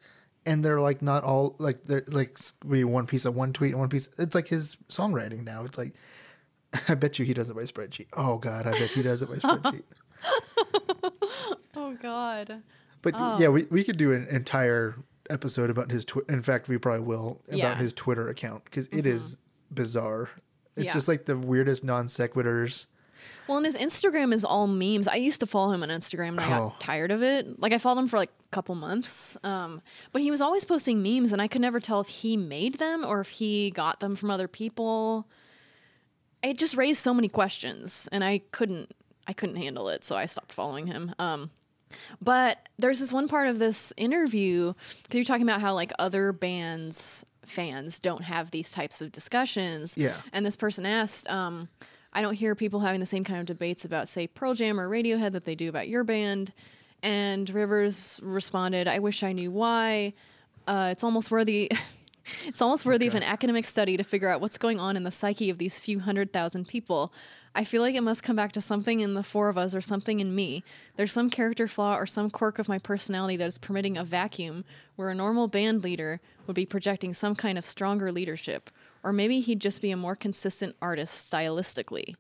and they're like not all like they're like s- be one piece of one tweet and one piece. It's like his songwriting now. It's like [laughs] I bet you he does it by spreadsheet. Oh God, I bet he does it by spreadsheet. [laughs] Oh, God. But oh. yeah, we, we could do an entire episode about his Twitter. In fact, we probably will about Yeah. his Twitter account because mm-hmm. is bizarre. It's Yeah. just like the weirdest non sequiturs. Well, and his Instagram is all memes. I used to follow him on Instagram and I Oh. got tired of it. Like I followed him for like a couple months. Um, but he was always posting memes and I could never tell if he made them or if he got them from other people. It just raised so many questions and I couldn't I couldn't handle it, so I stopped following him. Um, but there's this one part of this interview because you're talking about how like other bands fans don't have these types of discussions. Yeah. And this person asked, um, I don't hear people having the same kind of debates about, say, Pearl Jam or Radiohead that they do about your band. And Rivers responded, I wish I knew why. Uh, it's almost worthy. [laughs] It's almost worthy of an academic study to figure out what's going on in the psyche of these few hundred thousand people. I feel like it must come back to something in the four of us or something in me. There's some character flaw or some quirk of my personality that is permitting a vacuum where a normal band leader would be projecting some kind of stronger leadership. Or maybe he'd just be a more consistent artist stylistically.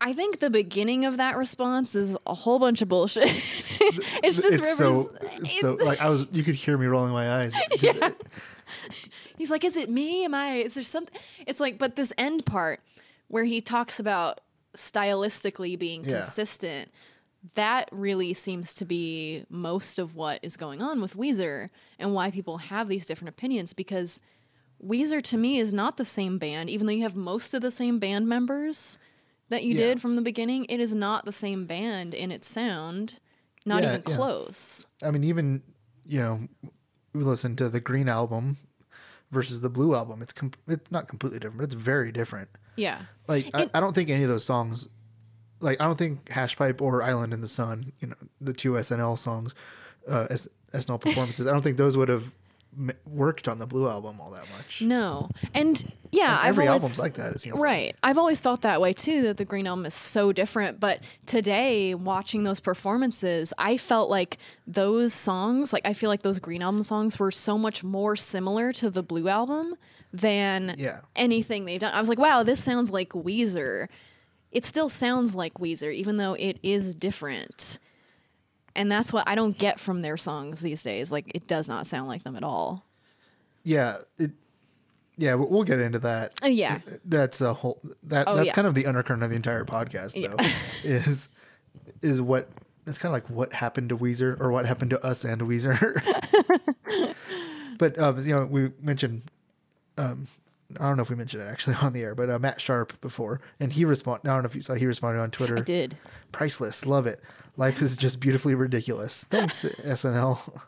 I think the beginning of that response is a whole bunch of bullshit. [laughs] it's just it's Rivers. so it's so like I was. You could hear me rolling my eyes. [laughs] 'cause it- He's like, "Is it me? Am I? Is there something?" It's like, but this end part where he talks about stylistically being Yeah. consistent, that really seems to be most of what is going on with Weezer and why people have these different opinions. Because Weezer, to me, is not the same band, even though you have most of the same band members that you Yeah. did from the beginning. It is not the same band in its sound, not Yeah, even yeah. close. I mean, even you know, we listen to the Green album versus the Blue album. It's com- it's not completely different, but it's very different. Yeah. Like I, I don't think any of those songs, like I don't think Hash Pipe or Island in the Sun, you know, the two SNL songs, uh, S- SNL performances. I don't think those would have worked on the Blue album all that much. No. And yeah, I've Every always, album's like that. It seems like. Right. I've always felt that way too, that the Green Album is so different. But today, watching those performances, I felt like those songs, like I feel like those Green Album songs were so much more similar to the Blue Album than Yeah. anything they've done. I was like, wow, this sounds like Weezer. It still sounds like Weezer, even though it is different. And that's what I don't get from their songs these days. Like, it does not sound like them at all. Yeah. It. Yeah, we- we'll get into that. Uh, yeah. That's a whole. That Oh, that's yeah. kind of the undercurrent of the entire podcast, though. [laughs] is is what it's kind of like what happened to Weezer or what happened to us and Weezer. [laughs] but um, you know, we mentioned. Um, I don't know if we mentioned it actually [laughs] on the air, but uh, Matt Sharp before, and he responded. I don't know if you saw. He responded on Twitter. I did. Priceless, love it. Life is just beautifully ridiculous. Thanks, [laughs] SNL.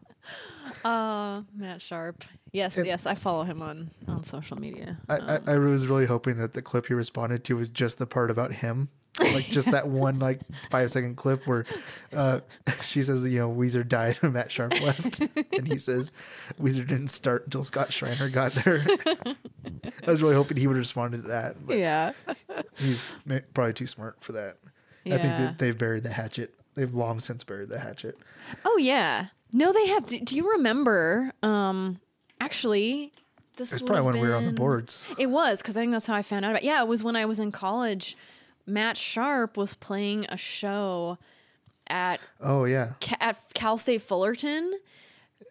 Matt Sharp. Yes, yes, I follow him on on social media. I, I, I was really hoping that the clip he responded to was just the part about him. Like just that one like five second clip where uh, [laughs] she says, you know, Weezer died when Matt Sharp left. [laughs] and he says Weezer didn't start until Scott Shriner got there. [laughs] I was really hoping he would have responded to that. But yeah. he's probably too smart for that. I think that they've buried the hatchet. They've long since buried the hatchet. Oh yeah. No, they have. Do, do you remember? Um, actually, this would probably when we were on the boards. It was because I think that's how I found out about. Yeah, it was when I was in college. Matt Sharp was playing a show at Oh yeah. Ca- at Cal State Fullerton.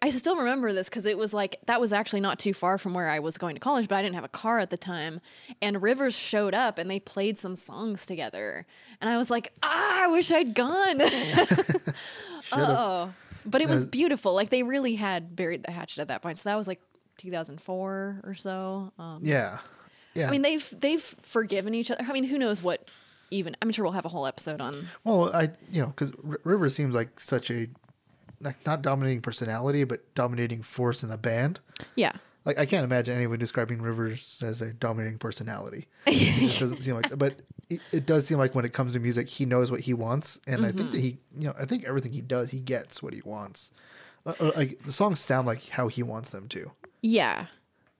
I still remember this because it was like that was actually not too far from where I was going to college, but I didn't have a car at the time. And Rivers showed up and they played some songs together, and I was like, ah, I wish I'd gone. [laughs] oh, but it was beautiful. Like they really had buried the hatchet at that point. So that was like 2004 or so. Um, Yeah. Yeah. I mean, they've they've forgiven each other. I mean, who knows what even? I'm sure we'll have a whole episode on. well, I you know because River seems like such a like not dominating personality, but dominating force in the band. Yeah, Like I can't imagine anyone describing Rivers as a dominating personality. [laughs] It just doesn't seem like that. But it, it does seem like when it comes to music, he knows what he wants, and I think that he, you know, I think everything he does, he gets what he wants. Uh, uh, like the songs sound like how he wants them to. yeah.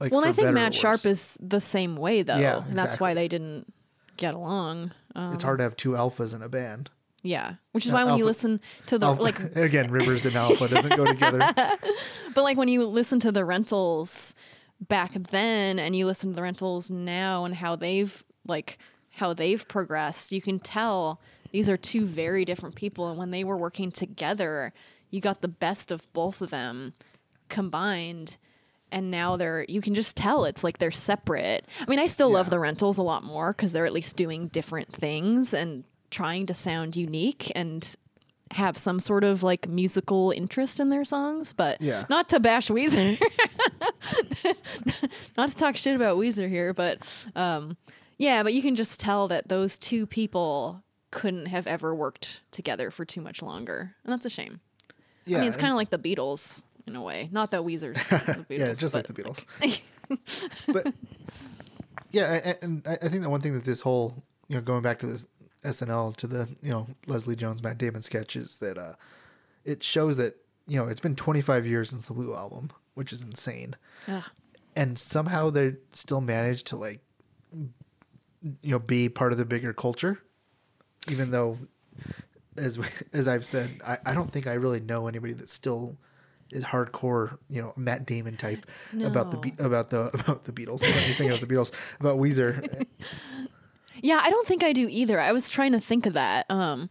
Like Well, and I think Matt Sharp is the same way though. Yeah, and that's why they didn't get along. Um, It's hard to have two alphas in a band. yeah, which is why when you listen to the Alpha, like, [laughs] again, Rivers and Alpha doesn't go together. [laughs] but like when you listen to the rentals back then and you listen to the rentals now and how they've like how they've progressed, you can tell these are two very different people. And when they were working together, you got the best of both of them combined. And now they're, you can just tell it's like they're separate. I mean, I still love the rentals a lot more because they're at least doing different things and trying to sound unique and have some sort of like musical interest in their songs, but Yeah. not to bash Weezer. [laughs] not to talk shit about Weezer here, but um, yeah, but you can just tell that those two people couldn't have ever worked together for too much longer, and that's a shame. Yeah, I mean, it's kind of like the Beatles in a way. Not that Weezer's [laughs] Beatles, yeah, just like the Beatles. [laughs] but yeah, and, I I think the one thing that this whole you know going back to this SNL to the you know Leslie Jones Matt Damon sketch is that uh, it shows that you know it's been 25 years since the Blue album, which is insane, Ugh. and somehow they still managed to like you know be part of the bigger culture, even though as [laughs] as I've said, I, I don't think I really know anybody that still hardcore, you know, Matt Damon type about the Be- about the [laughs] about the Beatles. Anything about the Beatles about Weezer. [laughs] Yeah, I don't think I do either. I was trying to think of that. Um,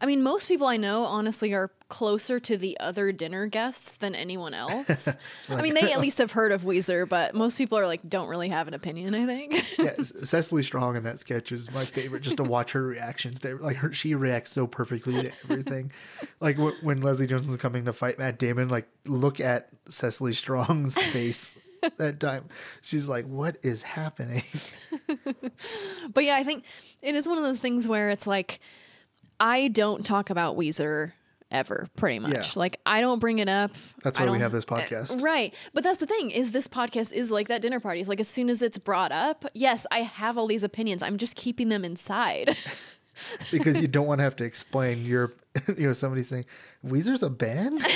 I mean, most people I know honestly are closer to the other dinner guests than anyone [laughs] else. I mean, they at least have heard of Weezer, but most people are like don't really have an opinion. I think. yeah, [laughs] Cecily Strong in that sketch is my favorite. Just to watch her reactions to like her, she reacts so perfectly to everything. like w- when Leslie Jones is coming to fight Matt Damon, like look at Cecily Strong's [laughs] face that time. She's like, "What is happening?" But yeah, I think it is one of those things where it's like I don't talk about Weezer ever, pretty much. Yeah. Like I don't bring it up. That's why we have this podcast. Eh, right. But that's the thing is this podcast is like that dinner party. It's like as soon as it's brought up, yes, I have all these opinions. I'm just keeping them inside. [laughs] because you don't want to have to explain your, [laughs] you know, somebody saying Weezer's a band. [laughs]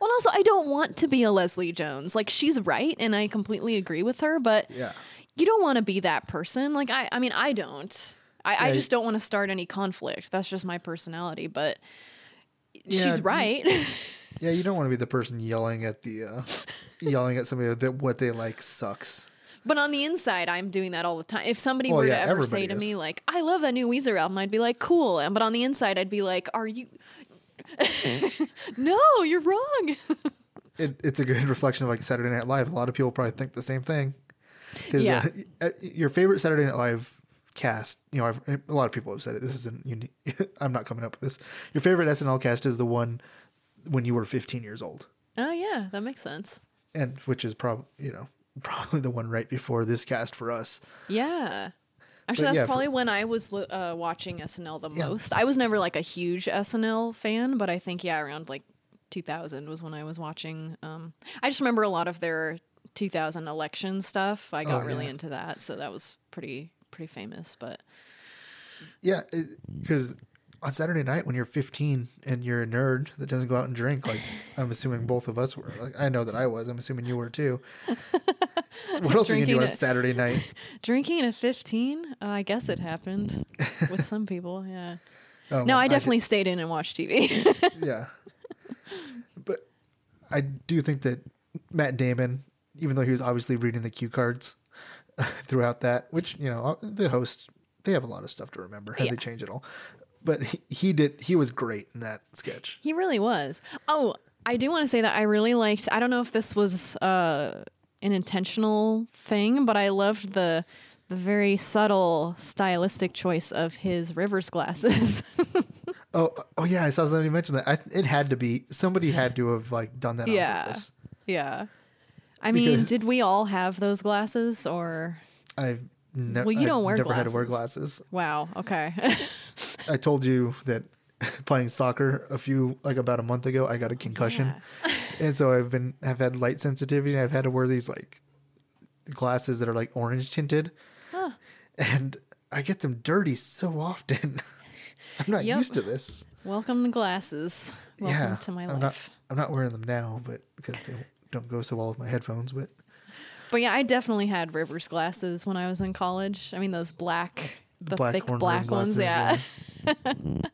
Well, and also, I don't want to be a Leslie Jones. Like, she's right, and I completely agree with her. But Yeah. you don't want to be that person. Like, I, I mean, I don't. I, I just don't want to start any conflict. That's just my personality. But Yeah, she's you- right. [laughs] Yeah, you don't want to be the person yelling at the, uh, yelling at somebody that what they like sucks. but on the inside, I'm doing that all the time. If somebody Well, were yeah, to ever say to is. me, like, I love that new Weezer album, I'd be like, cool. And But on the inside, I'd be like, are you. [laughs] no, you're wrong. [laughs] It, it's a good reflection of like Saturday Night Live. A lot of people probably think the same thing. Yeah. uh, your favorite Saturday Night Live cast, you know, I've, a lot of people have said it. This isn't unique. [laughs] I'm not coming up with this. Your favorite SNL cast is the one when you were 15 years old, oh, yeah, that makes sense. and which is probably you know [laughs] probably the one right before this cast for us. Yeah. Actually, But that's yeah, for- probably when I was uh, watching SNL the Yeah. most. I was never like a huge SNL fan, but I think yeah, around like 2000 was when I was watching. Um, I just remember a lot of their 2000 election stuff. I got Oh, really yeah. into that, so that was pretty pretty famous. But Yeah, because on Saturday night when you're 15 and you're a nerd that doesn't go out and drink, like [laughs] I'm assuming both of us were. Like I know that I was. I'm assuming you were too. [laughs] What else are you gonna do Drinking on it. Saturday night? [laughs] drinking at 15, uh, I guess it happened with some people. Yeah. Oh, No, I definitely stayed in and watched TV. yeah. But I do think that Matt Damon, even though he was obviously reading the cue cards [laughs] throughout that, which you know uh, the host they have a lot of stuff to remember. Had Yeah. they change it all, but he, he did. He was great in that sketch. He really was. Oh, I do want to say that I really liked. I don't know if this was uh, an intentional thing, but I loved the the very subtle stylistic choice of his Rivers glasses. [laughs] Oh, oh yeah, I saw somebody mention that. I, it had to be somebody had to have like done that. On Yeah. purpose. yeah. I mean, Because- did we all have those glasses or? I've ne- Well, you I've don't wear never had to wear glasses. Wow. Okay. [laughs] I told you that [laughs] playing soccer a few like about a month ago, I got a concussion, and so I've been have had light sensitivity. and I've had to wear these like glasses that are like orange tinted, and I get them dirty so often. [laughs] I'm not Yep. used to this. Welcome to glasses. Welcome yeah, to my I'm life. not. I'm not wearing them now, but because they don't go so well with my headphones. But But yeah, I definitely had Rivers glasses when I was in college. I mean, those black, the black thick black ones. glasses, Yeah. [laughs] that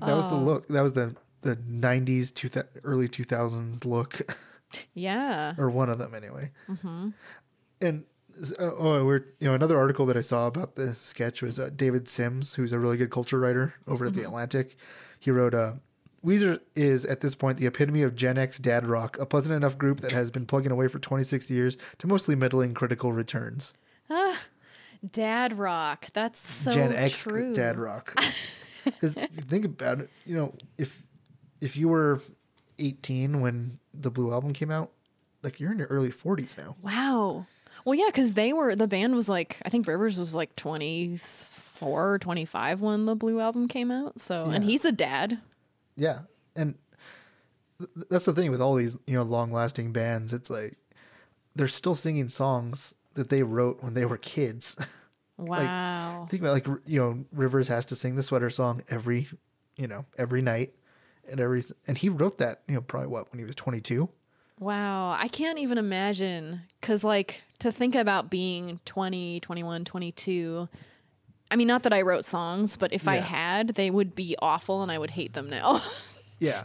was Oh. the look. That was the the '90s, two thou- early 2000s look. [laughs] Yeah. or one of them anyway. And uh, oh, we're you know another article that I saw about this sketch was uh, David Sims, who's a really good culture writer over at the Atlantic. He wrote, uh, "Weezer is at this point the epitome of Gen X dad rock, a pleasant enough group that has been plugging away for 26 years to mostly middling critical returns. Ah, dad rock. That's so good. Gen X true. dad rock. [laughs] Because you think about it, you know, if if you were 18 when the Blue album came out, like you're in your early 40s now. Wow. Well, yeah, because they were, the band was like, I think Rivers was like 24 or 25 when the Blue album came out. So, and he's a dad. Yeah, and th- that's the thing with all these you know long lasting bands. It's like they're still singing songs that they wrote when they were kids. [laughs] Wow. Think about like you know Rivers has to sing the sweater song every you know every night and every and he wrote that you know probably what when he was twenty two. Wow. I can't even imagine. Because, like, to think about being 20, 21, 22, I mean, not that I wrote songs, but if I had, they would be awful and I would hate them now. [laughs] Yeah,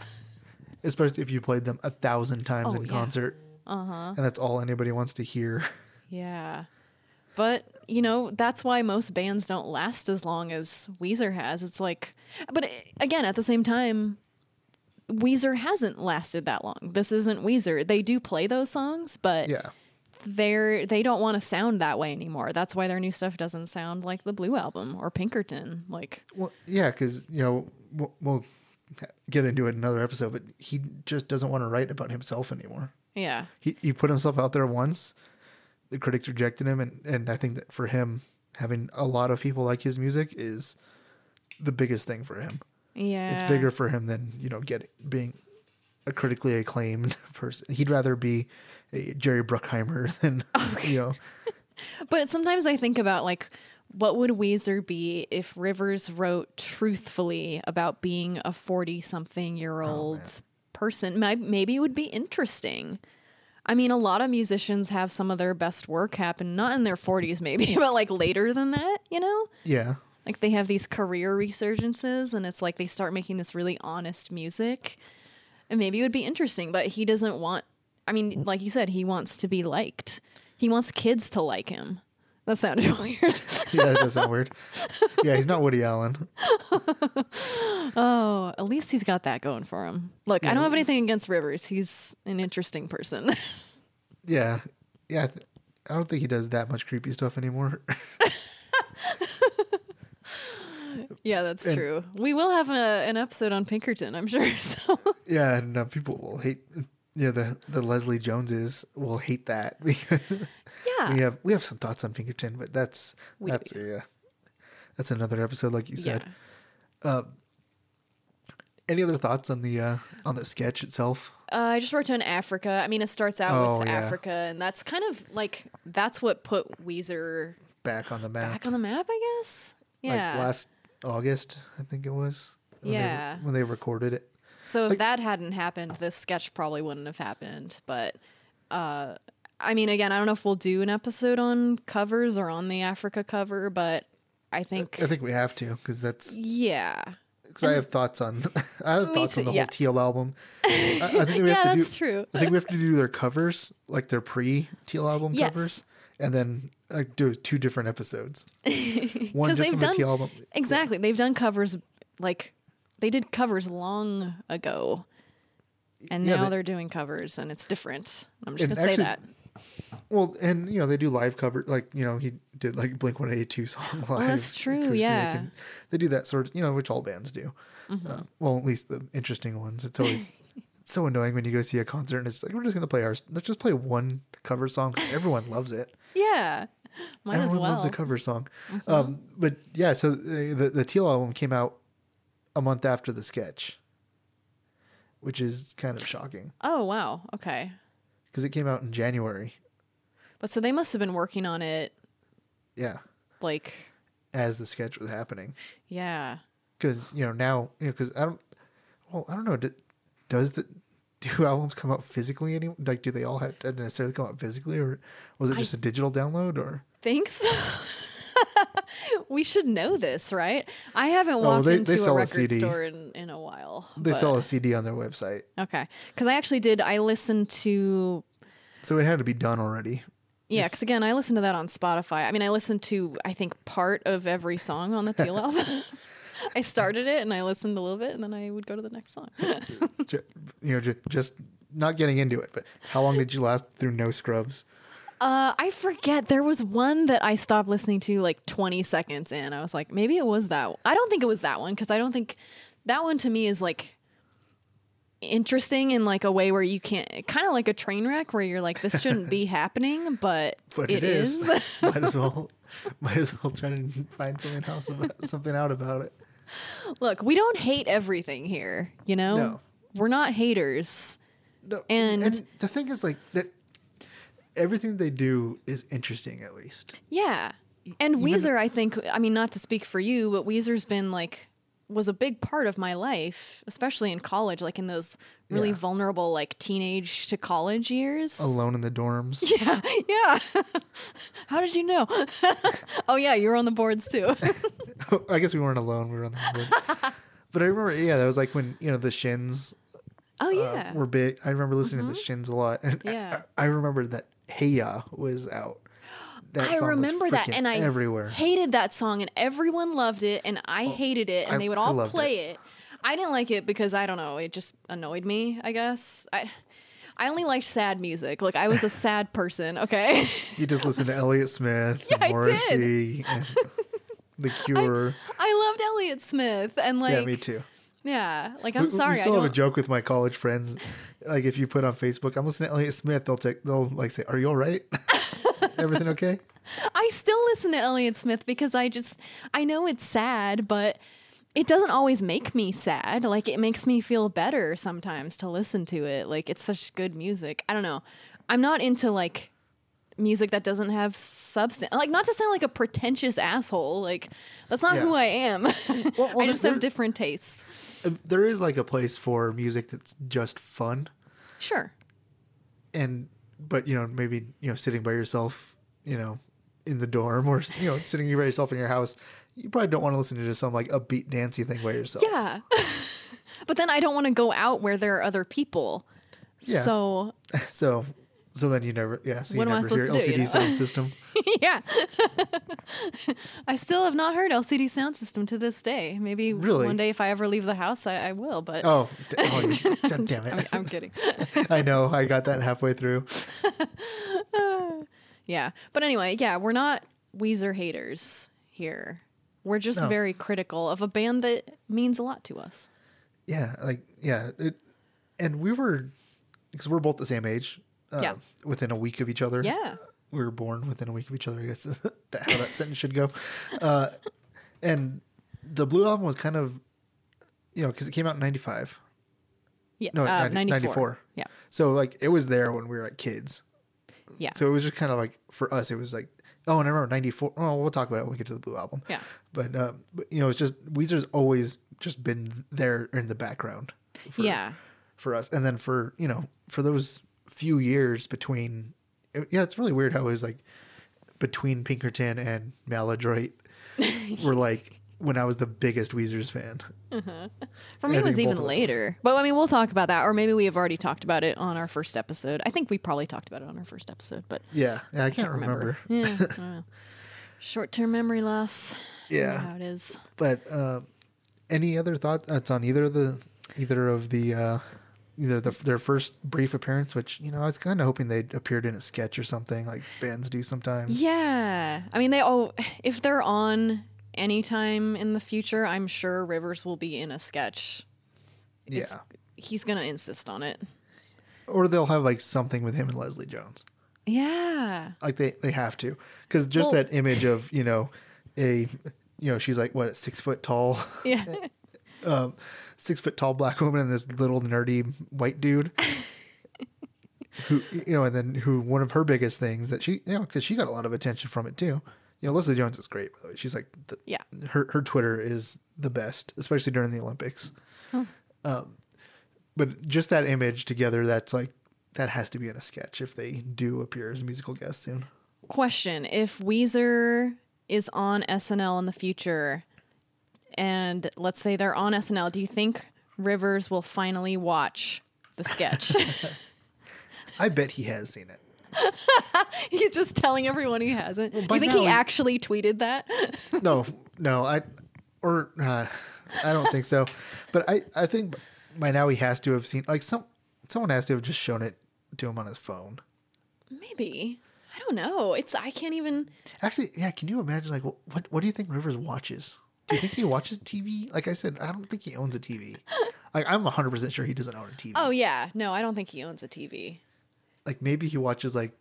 especially if you played them a thousand times Oh, in yeah. concert. Uh huh. And that's all anybody wants to hear. [laughs] yeah. But, you know, that's why most bands don't last as long as Weezer has. It's like, but eh, again, at the same time, Weezer hasn't lasted that long. This isn't Weezer. They do play those songs, but Yeah. They're they don't want to sound that way anymore. That's why their new stuff doesn't sound like the Blue album or Pinkerton. Like, Well, yeah, because you know we'll, we'll get into it in another episode, but he just doesn't want to write about himself anymore. yeah, he, he put himself out there once. The critics rejected him, and, and I think that for him, having a lot of people like his music is the biggest thing for him. yeah, It's bigger for him than you know getting being a critically acclaimed [laughs] person. He'd rather be Jerry Bruckheimer [laughs] than you know. [laughs] But sometimes I think about like, what would Weezer be if Rivers wrote truthfully about being a forty-something-year-old oh, person? Maybe it would be interesting. I mean, a lot of musicians have some of their best work happen not in their forties, maybe, [laughs] but like later than that. You know. Yeah, Like they have these career resurgences and it's like they start making this really honest music. And maybe it would be interesting, but he doesn't want I mean, like you said, he wants to be liked. He wants kids to like him. That sounded [laughs] weird. [laughs] yeah, that does sound weird. Yeah, he's not Woody Allen. oh, at least he's got that going for him. Look, I don't have anything against Rivers. He's an interesting person. [laughs] Yeah, yeah. I, th- I don't think he does that much creepy stuff anymore. yeah, that's And- true. We will have a, an episode on Pinkerton, I'm sure. So Yeah, and uh, people will hate. Yeah, the the Leslie Joneses will hate that [laughs] because yeah. we have we have some thoughts on Pinkerton, but that's We that's yeah, that's another episode, like you said. yeah. Any other thoughts on the uh, on the sketch itself? Uh, I just wrote down Africa. I mean, it starts out Oh, with yeah. Africa, and that's kind of like that's what put Weezer Back on the map, back on the map, I guess. like Yeah. last August, I think it was. when they- Yeah. when they recorded it. So if like- that hadn't happened, this sketch probably wouldn't have happened. But uh, I mean, again, I don't know if we'll do an episode on covers or on the Africa cover, but I think, I think we have to because that's yeah, because I have thoughts on [laughs] I have thoughts on the yeah. whole Teal album. [laughs] I, I think we Yeah, have to that's do. true. I think we have to do their covers, like their pre Teal album Yes. covers, and then like do two different episodes. [laughs] One just they've from done the Teal album. exactly. They've done covers like they did covers long ago. And Yeah, now they- are doing covers, and it's different. I'm just gonna say that. Well, and you know they do live cover like you know he did like Blink One Eighty Two song [laughs] live. that's true, acoustic, yeah. Mm-hmm. they do that sort of you know which all bands do. Uh, well, at least the interesting ones. It's always [laughs] it's so annoying when you go see a concert and it's like we're just gonna play ours. Let's just play one cover song. Everyone loves it. Yeah, might Everyone as well. Mm-hmm. loves a cover song. Um, but yeah, so the, the the Teal album came out a month after the sketch, which is kind of shocking Oh wow, okay. because it came out in January. But so they must have been working on it, Yeah, like, as the sketch was happening. yeah. because you know now you know because I don't well I don't know d- does the [laughs] do albums come out physically any like do they all have to necessarily come out physically or was it just a digital download or Think so. [laughs] we should know this, right? I haven't oh, well, walked they- into they a a record CD. store in, in a while. they but- sell a CD on their website Okay, because I actually did. I listened to so it had to be done already yeah. Because again, I listened to that on Spotify. I mean, I listened to I think part of every song on the Teal [laughs] album. [laughs] I started it and I listened a little bit, and then I would go to the next song. [laughs] You know just, just not getting into it but how long did you last through no scrubs Uh, I forget. There was one that I stopped listening to like 20 seconds in. I was like, maybe it was that. One. I don't think it was that one because I don't think that one to me is like interesting in like a way where you can't, kind of like a train wreck where you're like, this shouldn't be [laughs] happening, but, but it is. [laughs] might as well [laughs] might as well try to find something else about something out about it Look, we don't hate everything here, you know? No. We're not haters. no, And- the thing is like that everything they do is interesting at least Yeah. And even- Weezer, I think, I mean, not to speak for you, but Weezer's been like, was a big part of my life, especially in college, like in those really Yeah. vulnerable, like teenage to college years. alone in the dorms [laughs] Yeah. Yeah. [laughs] How did you know? [laughs] oh, yeah. You were on the boards too. I guess we weren't alone. We were on the boards. but I remember, yeah, that was like when you know the Shins oh, uh, yeah. Mm-hmm. were big. I remember listening to the Shins a lot, and Yeah. I, I remember that Hey Ya was out. That I song was remember that, and I everywhere. hated that song, and everyone loved it, and I oh, hated it, and I- they would all play it. I didn't like it because I don't know, it just annoyed me. I guess I, I only liked sad music. Like I was a sad person. Okay, [laughs] you just listened to Elliott Smith, I did. Morrissey, The [laughs] Cure. I loved Elliott Smith, and like yeah, me too. Yeah, like I'm We- sorry, We I still have a don't. joke with my college friends. Like if you put on Facebook, I'm listening to Elliott Smith, they'll take, they'll like say, "Are you all right? [laughs] Everything okay?" I still listen to Elliott Smith because I just I know it's sad, but it doesn't always make me sad. Like it makes me feel better sometimes to listen to it. Like it's such good music. I don't know. I'm not into like music that doesn't have substance. Like not to sound like a pretentious asshole. Like that's not who I am. [laughs] well, I just have different tastes. There is like a place for music that's just fun. Sure. and but you know maybe you know sitting by yourself you know in the dorm or you know sitting by yourself in your house you probably don't want to listen to some like upbeat dancey thing by yourself Yeah. [laughs] but then I don't want to go out where there are other people. Yeah. So [laughs] so so then you never yeah so you What I never hear do, lcd you know? sound system [laughs] yeah. [laughs] I still have not heard LCD sound system to this day. Maybe Really? one day if I ever leave the house, I, I will. But oh, [laughs] d- oh d- damn I'm, it I'm kidding. i know i got that halfway through Yeah. But anyway, yeah, we're not Weezer haters here. We're just No. very critical of a band that means a lot to us. yeah like yeah it and we were because we're both the same age uh, Yeah. within a week of each other Yeah. we were born within a week of each other. I guess [laughs] is that how that sentence should go. Uh, and the Blue album was kind of, you know, because it came out in '95. Yeah. No, uh, 90 94. 94. Yeah. So like it was there when we were like kids. Yeah. So it was just kind of like for us, it was like, oh, and I remember '94. Oh, we'll talk about it when we get to the Blue album. Yeah. But, uh, but you know, it's just Weezer's always just been there in the background. For, yeah. For us, and then for you know, for those few years between, yeah, it's really weird how it was like between Pinkerton and Maladroit [laughs] were like when I was the biggest Weezer's fan. For me, it was even later. But I mean, we'll talk about that, or maybe we have already talked about it on our first episode. I think we probably talked about it on our first episode, but Yeah, yeah I can't, remember. Yeah. I [laughs] don't know. Short-term memory loss. Yeah. how it is. But uh, any other thoughts on either of the either of the uh, either the, their first brief appearance, which you know I was kind of hoping they'd appeared in a sketch or something like bands do sometimes. Yeah. I mean, they all, if they're on anytime in the future, I'm sure Rivers will be in a sketch. Yeah. He's to insist on it. Or they'll have like something with him and Leslie Jones. Yeah. Like they they have to because just Well- that image of you know a you know she's like what six foot tall Yeah. [laughs] Um, six foot tall black woman and this little nerdy white dude. [laughs] who you know, and then who one of her biggest things that she you know because she got a lot of attention from it too. You know, Leslie Jones is great by the way. She's like the, Yeah. her her Twitter is the best, especially during the Olympics. Um, but just that image together, that's like that has to be in a sketch if they do appear as musical guests soon. Question If Weezer is on SNL in the future, and let's say they're on SNL, do you think Rivers will finally watch the sketch? [laughs] I bet he has seen it. [laughs] He's just telling everyone he hasn't. by you think he he- actually tweeted that? [laughs] No, no, I or uh, I don't think so. But I I think by now he has to have seen like some someone has to have just shown it to him on his phone. Maybe. I don't know. It's I can't even. Actually, yeah. Can you imagine like what what, what do you think Rivers watches? Do you think he watches TV? Like I said, I don't think he owns a TV. Like I'm 100 percent sure he doesn't own a TV. Oh yeah, no, I don't think he owns a TV. Like maybe he watches like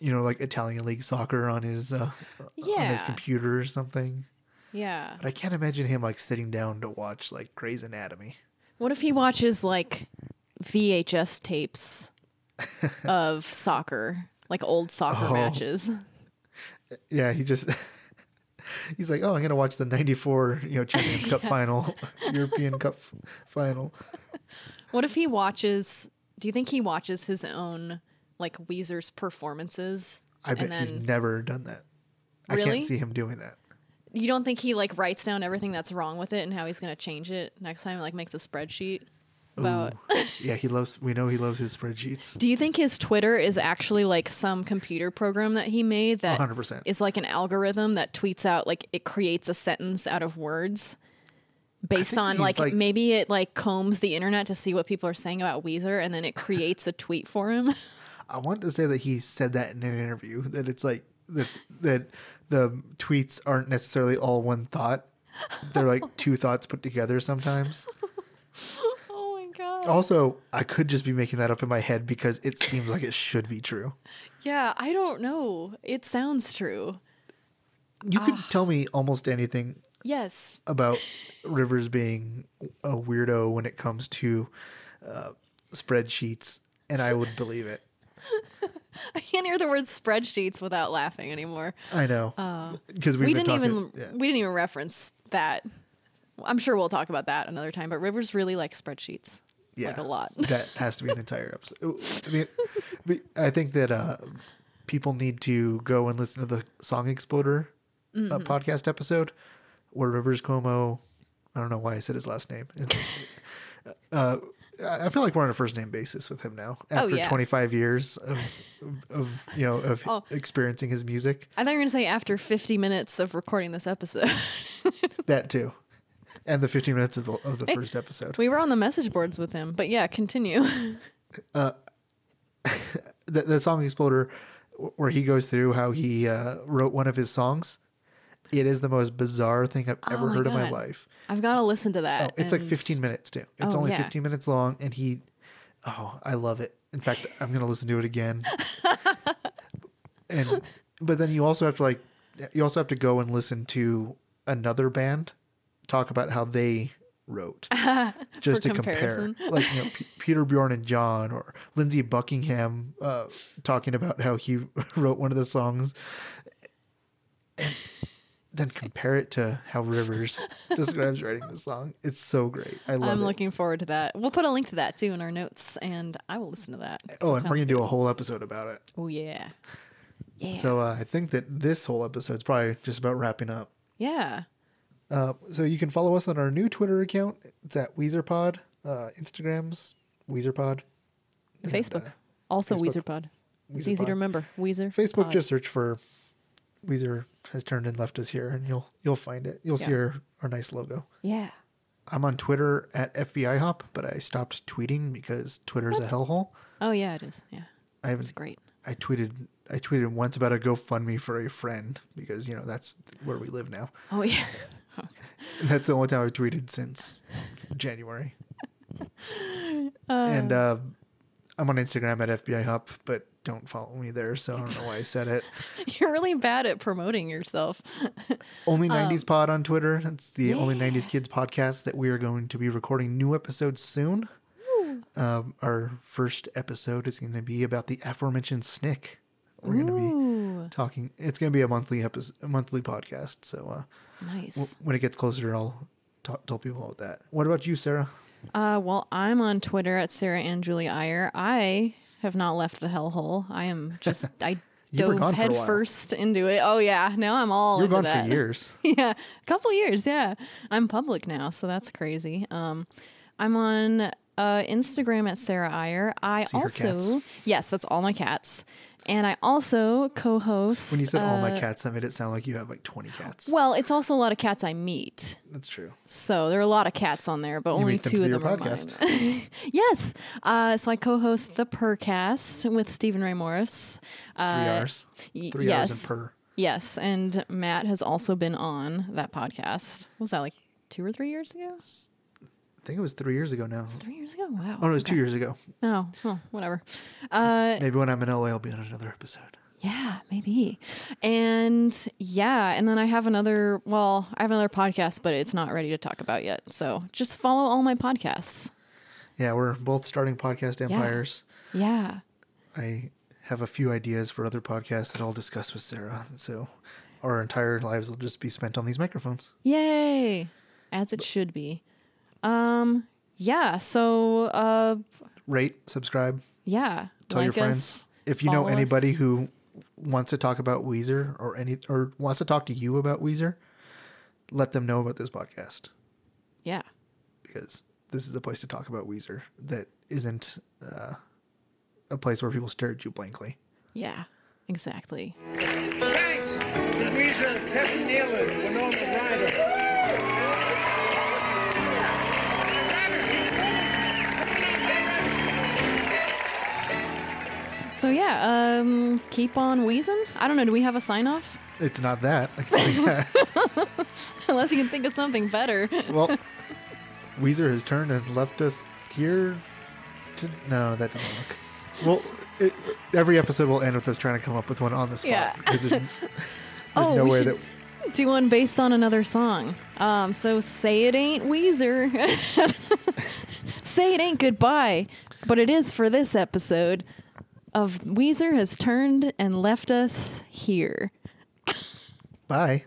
you know like Italian league soccer on his uh, on his Yeah. computer or something. Yeah. But I can't imagine him like sitting down to watch like Grey's Anatomy. What if he watches like VHS tapes [laughs] of soccer, like old soccer Oh. matches? Yeah, he just [laughs] [laughs] he's like, oh, I'm gonna watch the '94 you know Champions Cup [laughs] final, [laughs] European Cup final. What if he watches? Do you think he watches his own like Weezer's performances? I bet and he's never done that. I can't see him doing that. you don't think he like writes down everything that's wrong with it and how he's gonna change it next time? Like makes a spreadsheet about. Yeah, he loves. We know he loves his spreadsheets. Do you think his Twitter is actually like some computer program that he made that 100%. is like an algorithm that tweets out like it creates a sentence out of words based on like, like- maybe it like combs the internet to see what people are saying about Weezer and then it creates a tweet for him. [laughs] I want to say that he said that in an interview that it's like that that the tweets aren't necessarily all one thought. They're like two thoughts put together sometimes. [laughs] god. Also, I could just be making that up in my head because it seems like it should be true. Yeah, I don't know. It sounds true. You could Ah. tell me almost anything Yes. about Rivers being a weirdo when it comes to uh, spreadsheets, and I would believe it. [laughs] I can't hear the word spreadsheets without laughing anymore. I know because we've we didn't even yeah. we didn't even reference that. I'm sure we'll talk about that another time, but Rivers really likes spreadsheets. yeah, Like a lot. [laughs] that has to be an entire episode. I mean, I think that uh, people need to go and listen to the Song Exploder uh, Mm-hmm. podcast episode where Rivers Cuomo. I don't know why I said his last name. [laughs] uh, I feel like we're on a first name basis with him now after Oh, yeah. 25 years of, of you know of Oh. experiencing his music. I thought you were gonna say after 50 minutes of recording this episode. [laughs] That too, and the 15 minutes of the, of the first episode. we were on the message boards with him, but yeah, continue. [laughs] [laughs] the, the song exploder where he goes through how he uh, wrote one of his songs it is the most bizarre thing i've ever Oh my heard in my life I've got to listen to that. oh, it's like 15 minutes too it's Oh, only yeah. 15 minutes long and he oh i love it in fact i'm gonna listen to it again [laughs] and but then you also have to like you also have to go and listen to another band talk about how they wrote [laughs] just to compare. like you know P- peter bjorn and john or lindsey buckingham uh, talking about how he [laughs] wrote one of the songs. And then compare it to how rivers [laughs] describes writing the song. It's so great. I love I'm it. looking forward to that. We'll put a link to that too in our notes, and I will listen to that. oh and we're gonna do a whole episode about it. Oh yeah, yeah, so uh, i think that this whole episode is probably just about wrapping up. Yeah. Uh, so you can follow us on our new Twitter account. It's at WeezerPod. Uh, Instagram's WeezerPod. And, Facebook, uh, also Facebook- Weezer It's easy Pod. to remember. Weezer. Facebook, Pod. just search for Weezer has turned and left us here, and you'll you'll find it. You'll see our, our nice logo. yeah. I'm on Twitter at FBI Hop, but I stopped tweeting because Twitter's a hellhole. Oh yeah, it is. Yeah, I haven't. it's great. I tweeted. I tweeted once about a GoFundMe for a friend because you know that's where we live now. Oh yeah. [laughs] [laughs] That's the only time I've tweeted since January. and uh, I'm on Instagram at FBI Hop, but don't follow me there. So I don't know why I said it. [laughs] You're really bad at promoting yourself. [laughs] Only 90s Pod on Twitter. It's the Only 90s Kids podcast that we are going to be recording new episodes soon. Um, our first episode is going to be about the aforementioned Snick. We're going to be talking. It's going to be a monthly episode, a monthly podcast. So uh, Nice. w- when it gets closer, I'll ta tell people about that. What about you, Sarah? Uh, well, I'm on Twitter at Sarah and Julie Iyer. I have not left the hellhole. I am [laughs] just I dove gone for a head first into it. Oh yeah, now I'm all You're gone that. for years. [laughs] yeah, a couple years. Yeah, I'm public now, so that's crazy. Um, I'm on uh, Instagram at Sarah Iyer. I See also yes, that's all my cats, and I also co-host. When you said all my uh, cats, that made it sound like you have like 20 cats. Well, it's also a lot of cats I meet. That's true. So there are a lot of cats on there, but only meet them two of them are podcast. mine. [laughs] yes. Uh, so I co-host the Purrcast with Stephen Ray Morris. It's three hours. y- Three hours yes. in per. Yes, and Matt has also been on that podcast. What was that like two or three years ago? I think it was three years ago now. Three years ago? Wow. Oh, no, it was two years ago. Oh, well, whatever. Uh, Maybe when I'm in LA, I'll be on another episode. Yeah, maybe. And yeah, and then I have another, well, I have another podcast, but it's not ready to talk about yet. So just follow all my podcasts. Yeah, we're both starting podcast empires. Yeah. I have a few ideas for other podcasts that I'll discuss with Sarah. So our entire lives will just be spent on these microphones. Yay. As it should be. Um, yeah, so uh Rate, subscribe, yeah. tell your friends. us, If you know follow us. anybody who wants to talk about Weezer or any or wants to talk to you about Weezer, let them know about this podcast Yeah. because this is a place to talk about Weezer that isn't uh, a place where people stare at you blankly. Yeah. Exactly. Thanks Weezer, Ted Nealon, Winona So yeah, um keep on wheezing. I don't know, do we have a sign off? It's not that. I can tell you that. [laughs] [laughs] Unless you can think of something better. well, [laughs] Weezer has turned and left us here. To, no, that doesn't work. Well, it, every episode will end with us trying to come up with one on the spot Yeah. there's, there's Oh, no we way that do one based on another song. Um, so say it ain't Weezer. say it ain't goodbye, but it is for this episode of Weezer has turned and left us here. bye.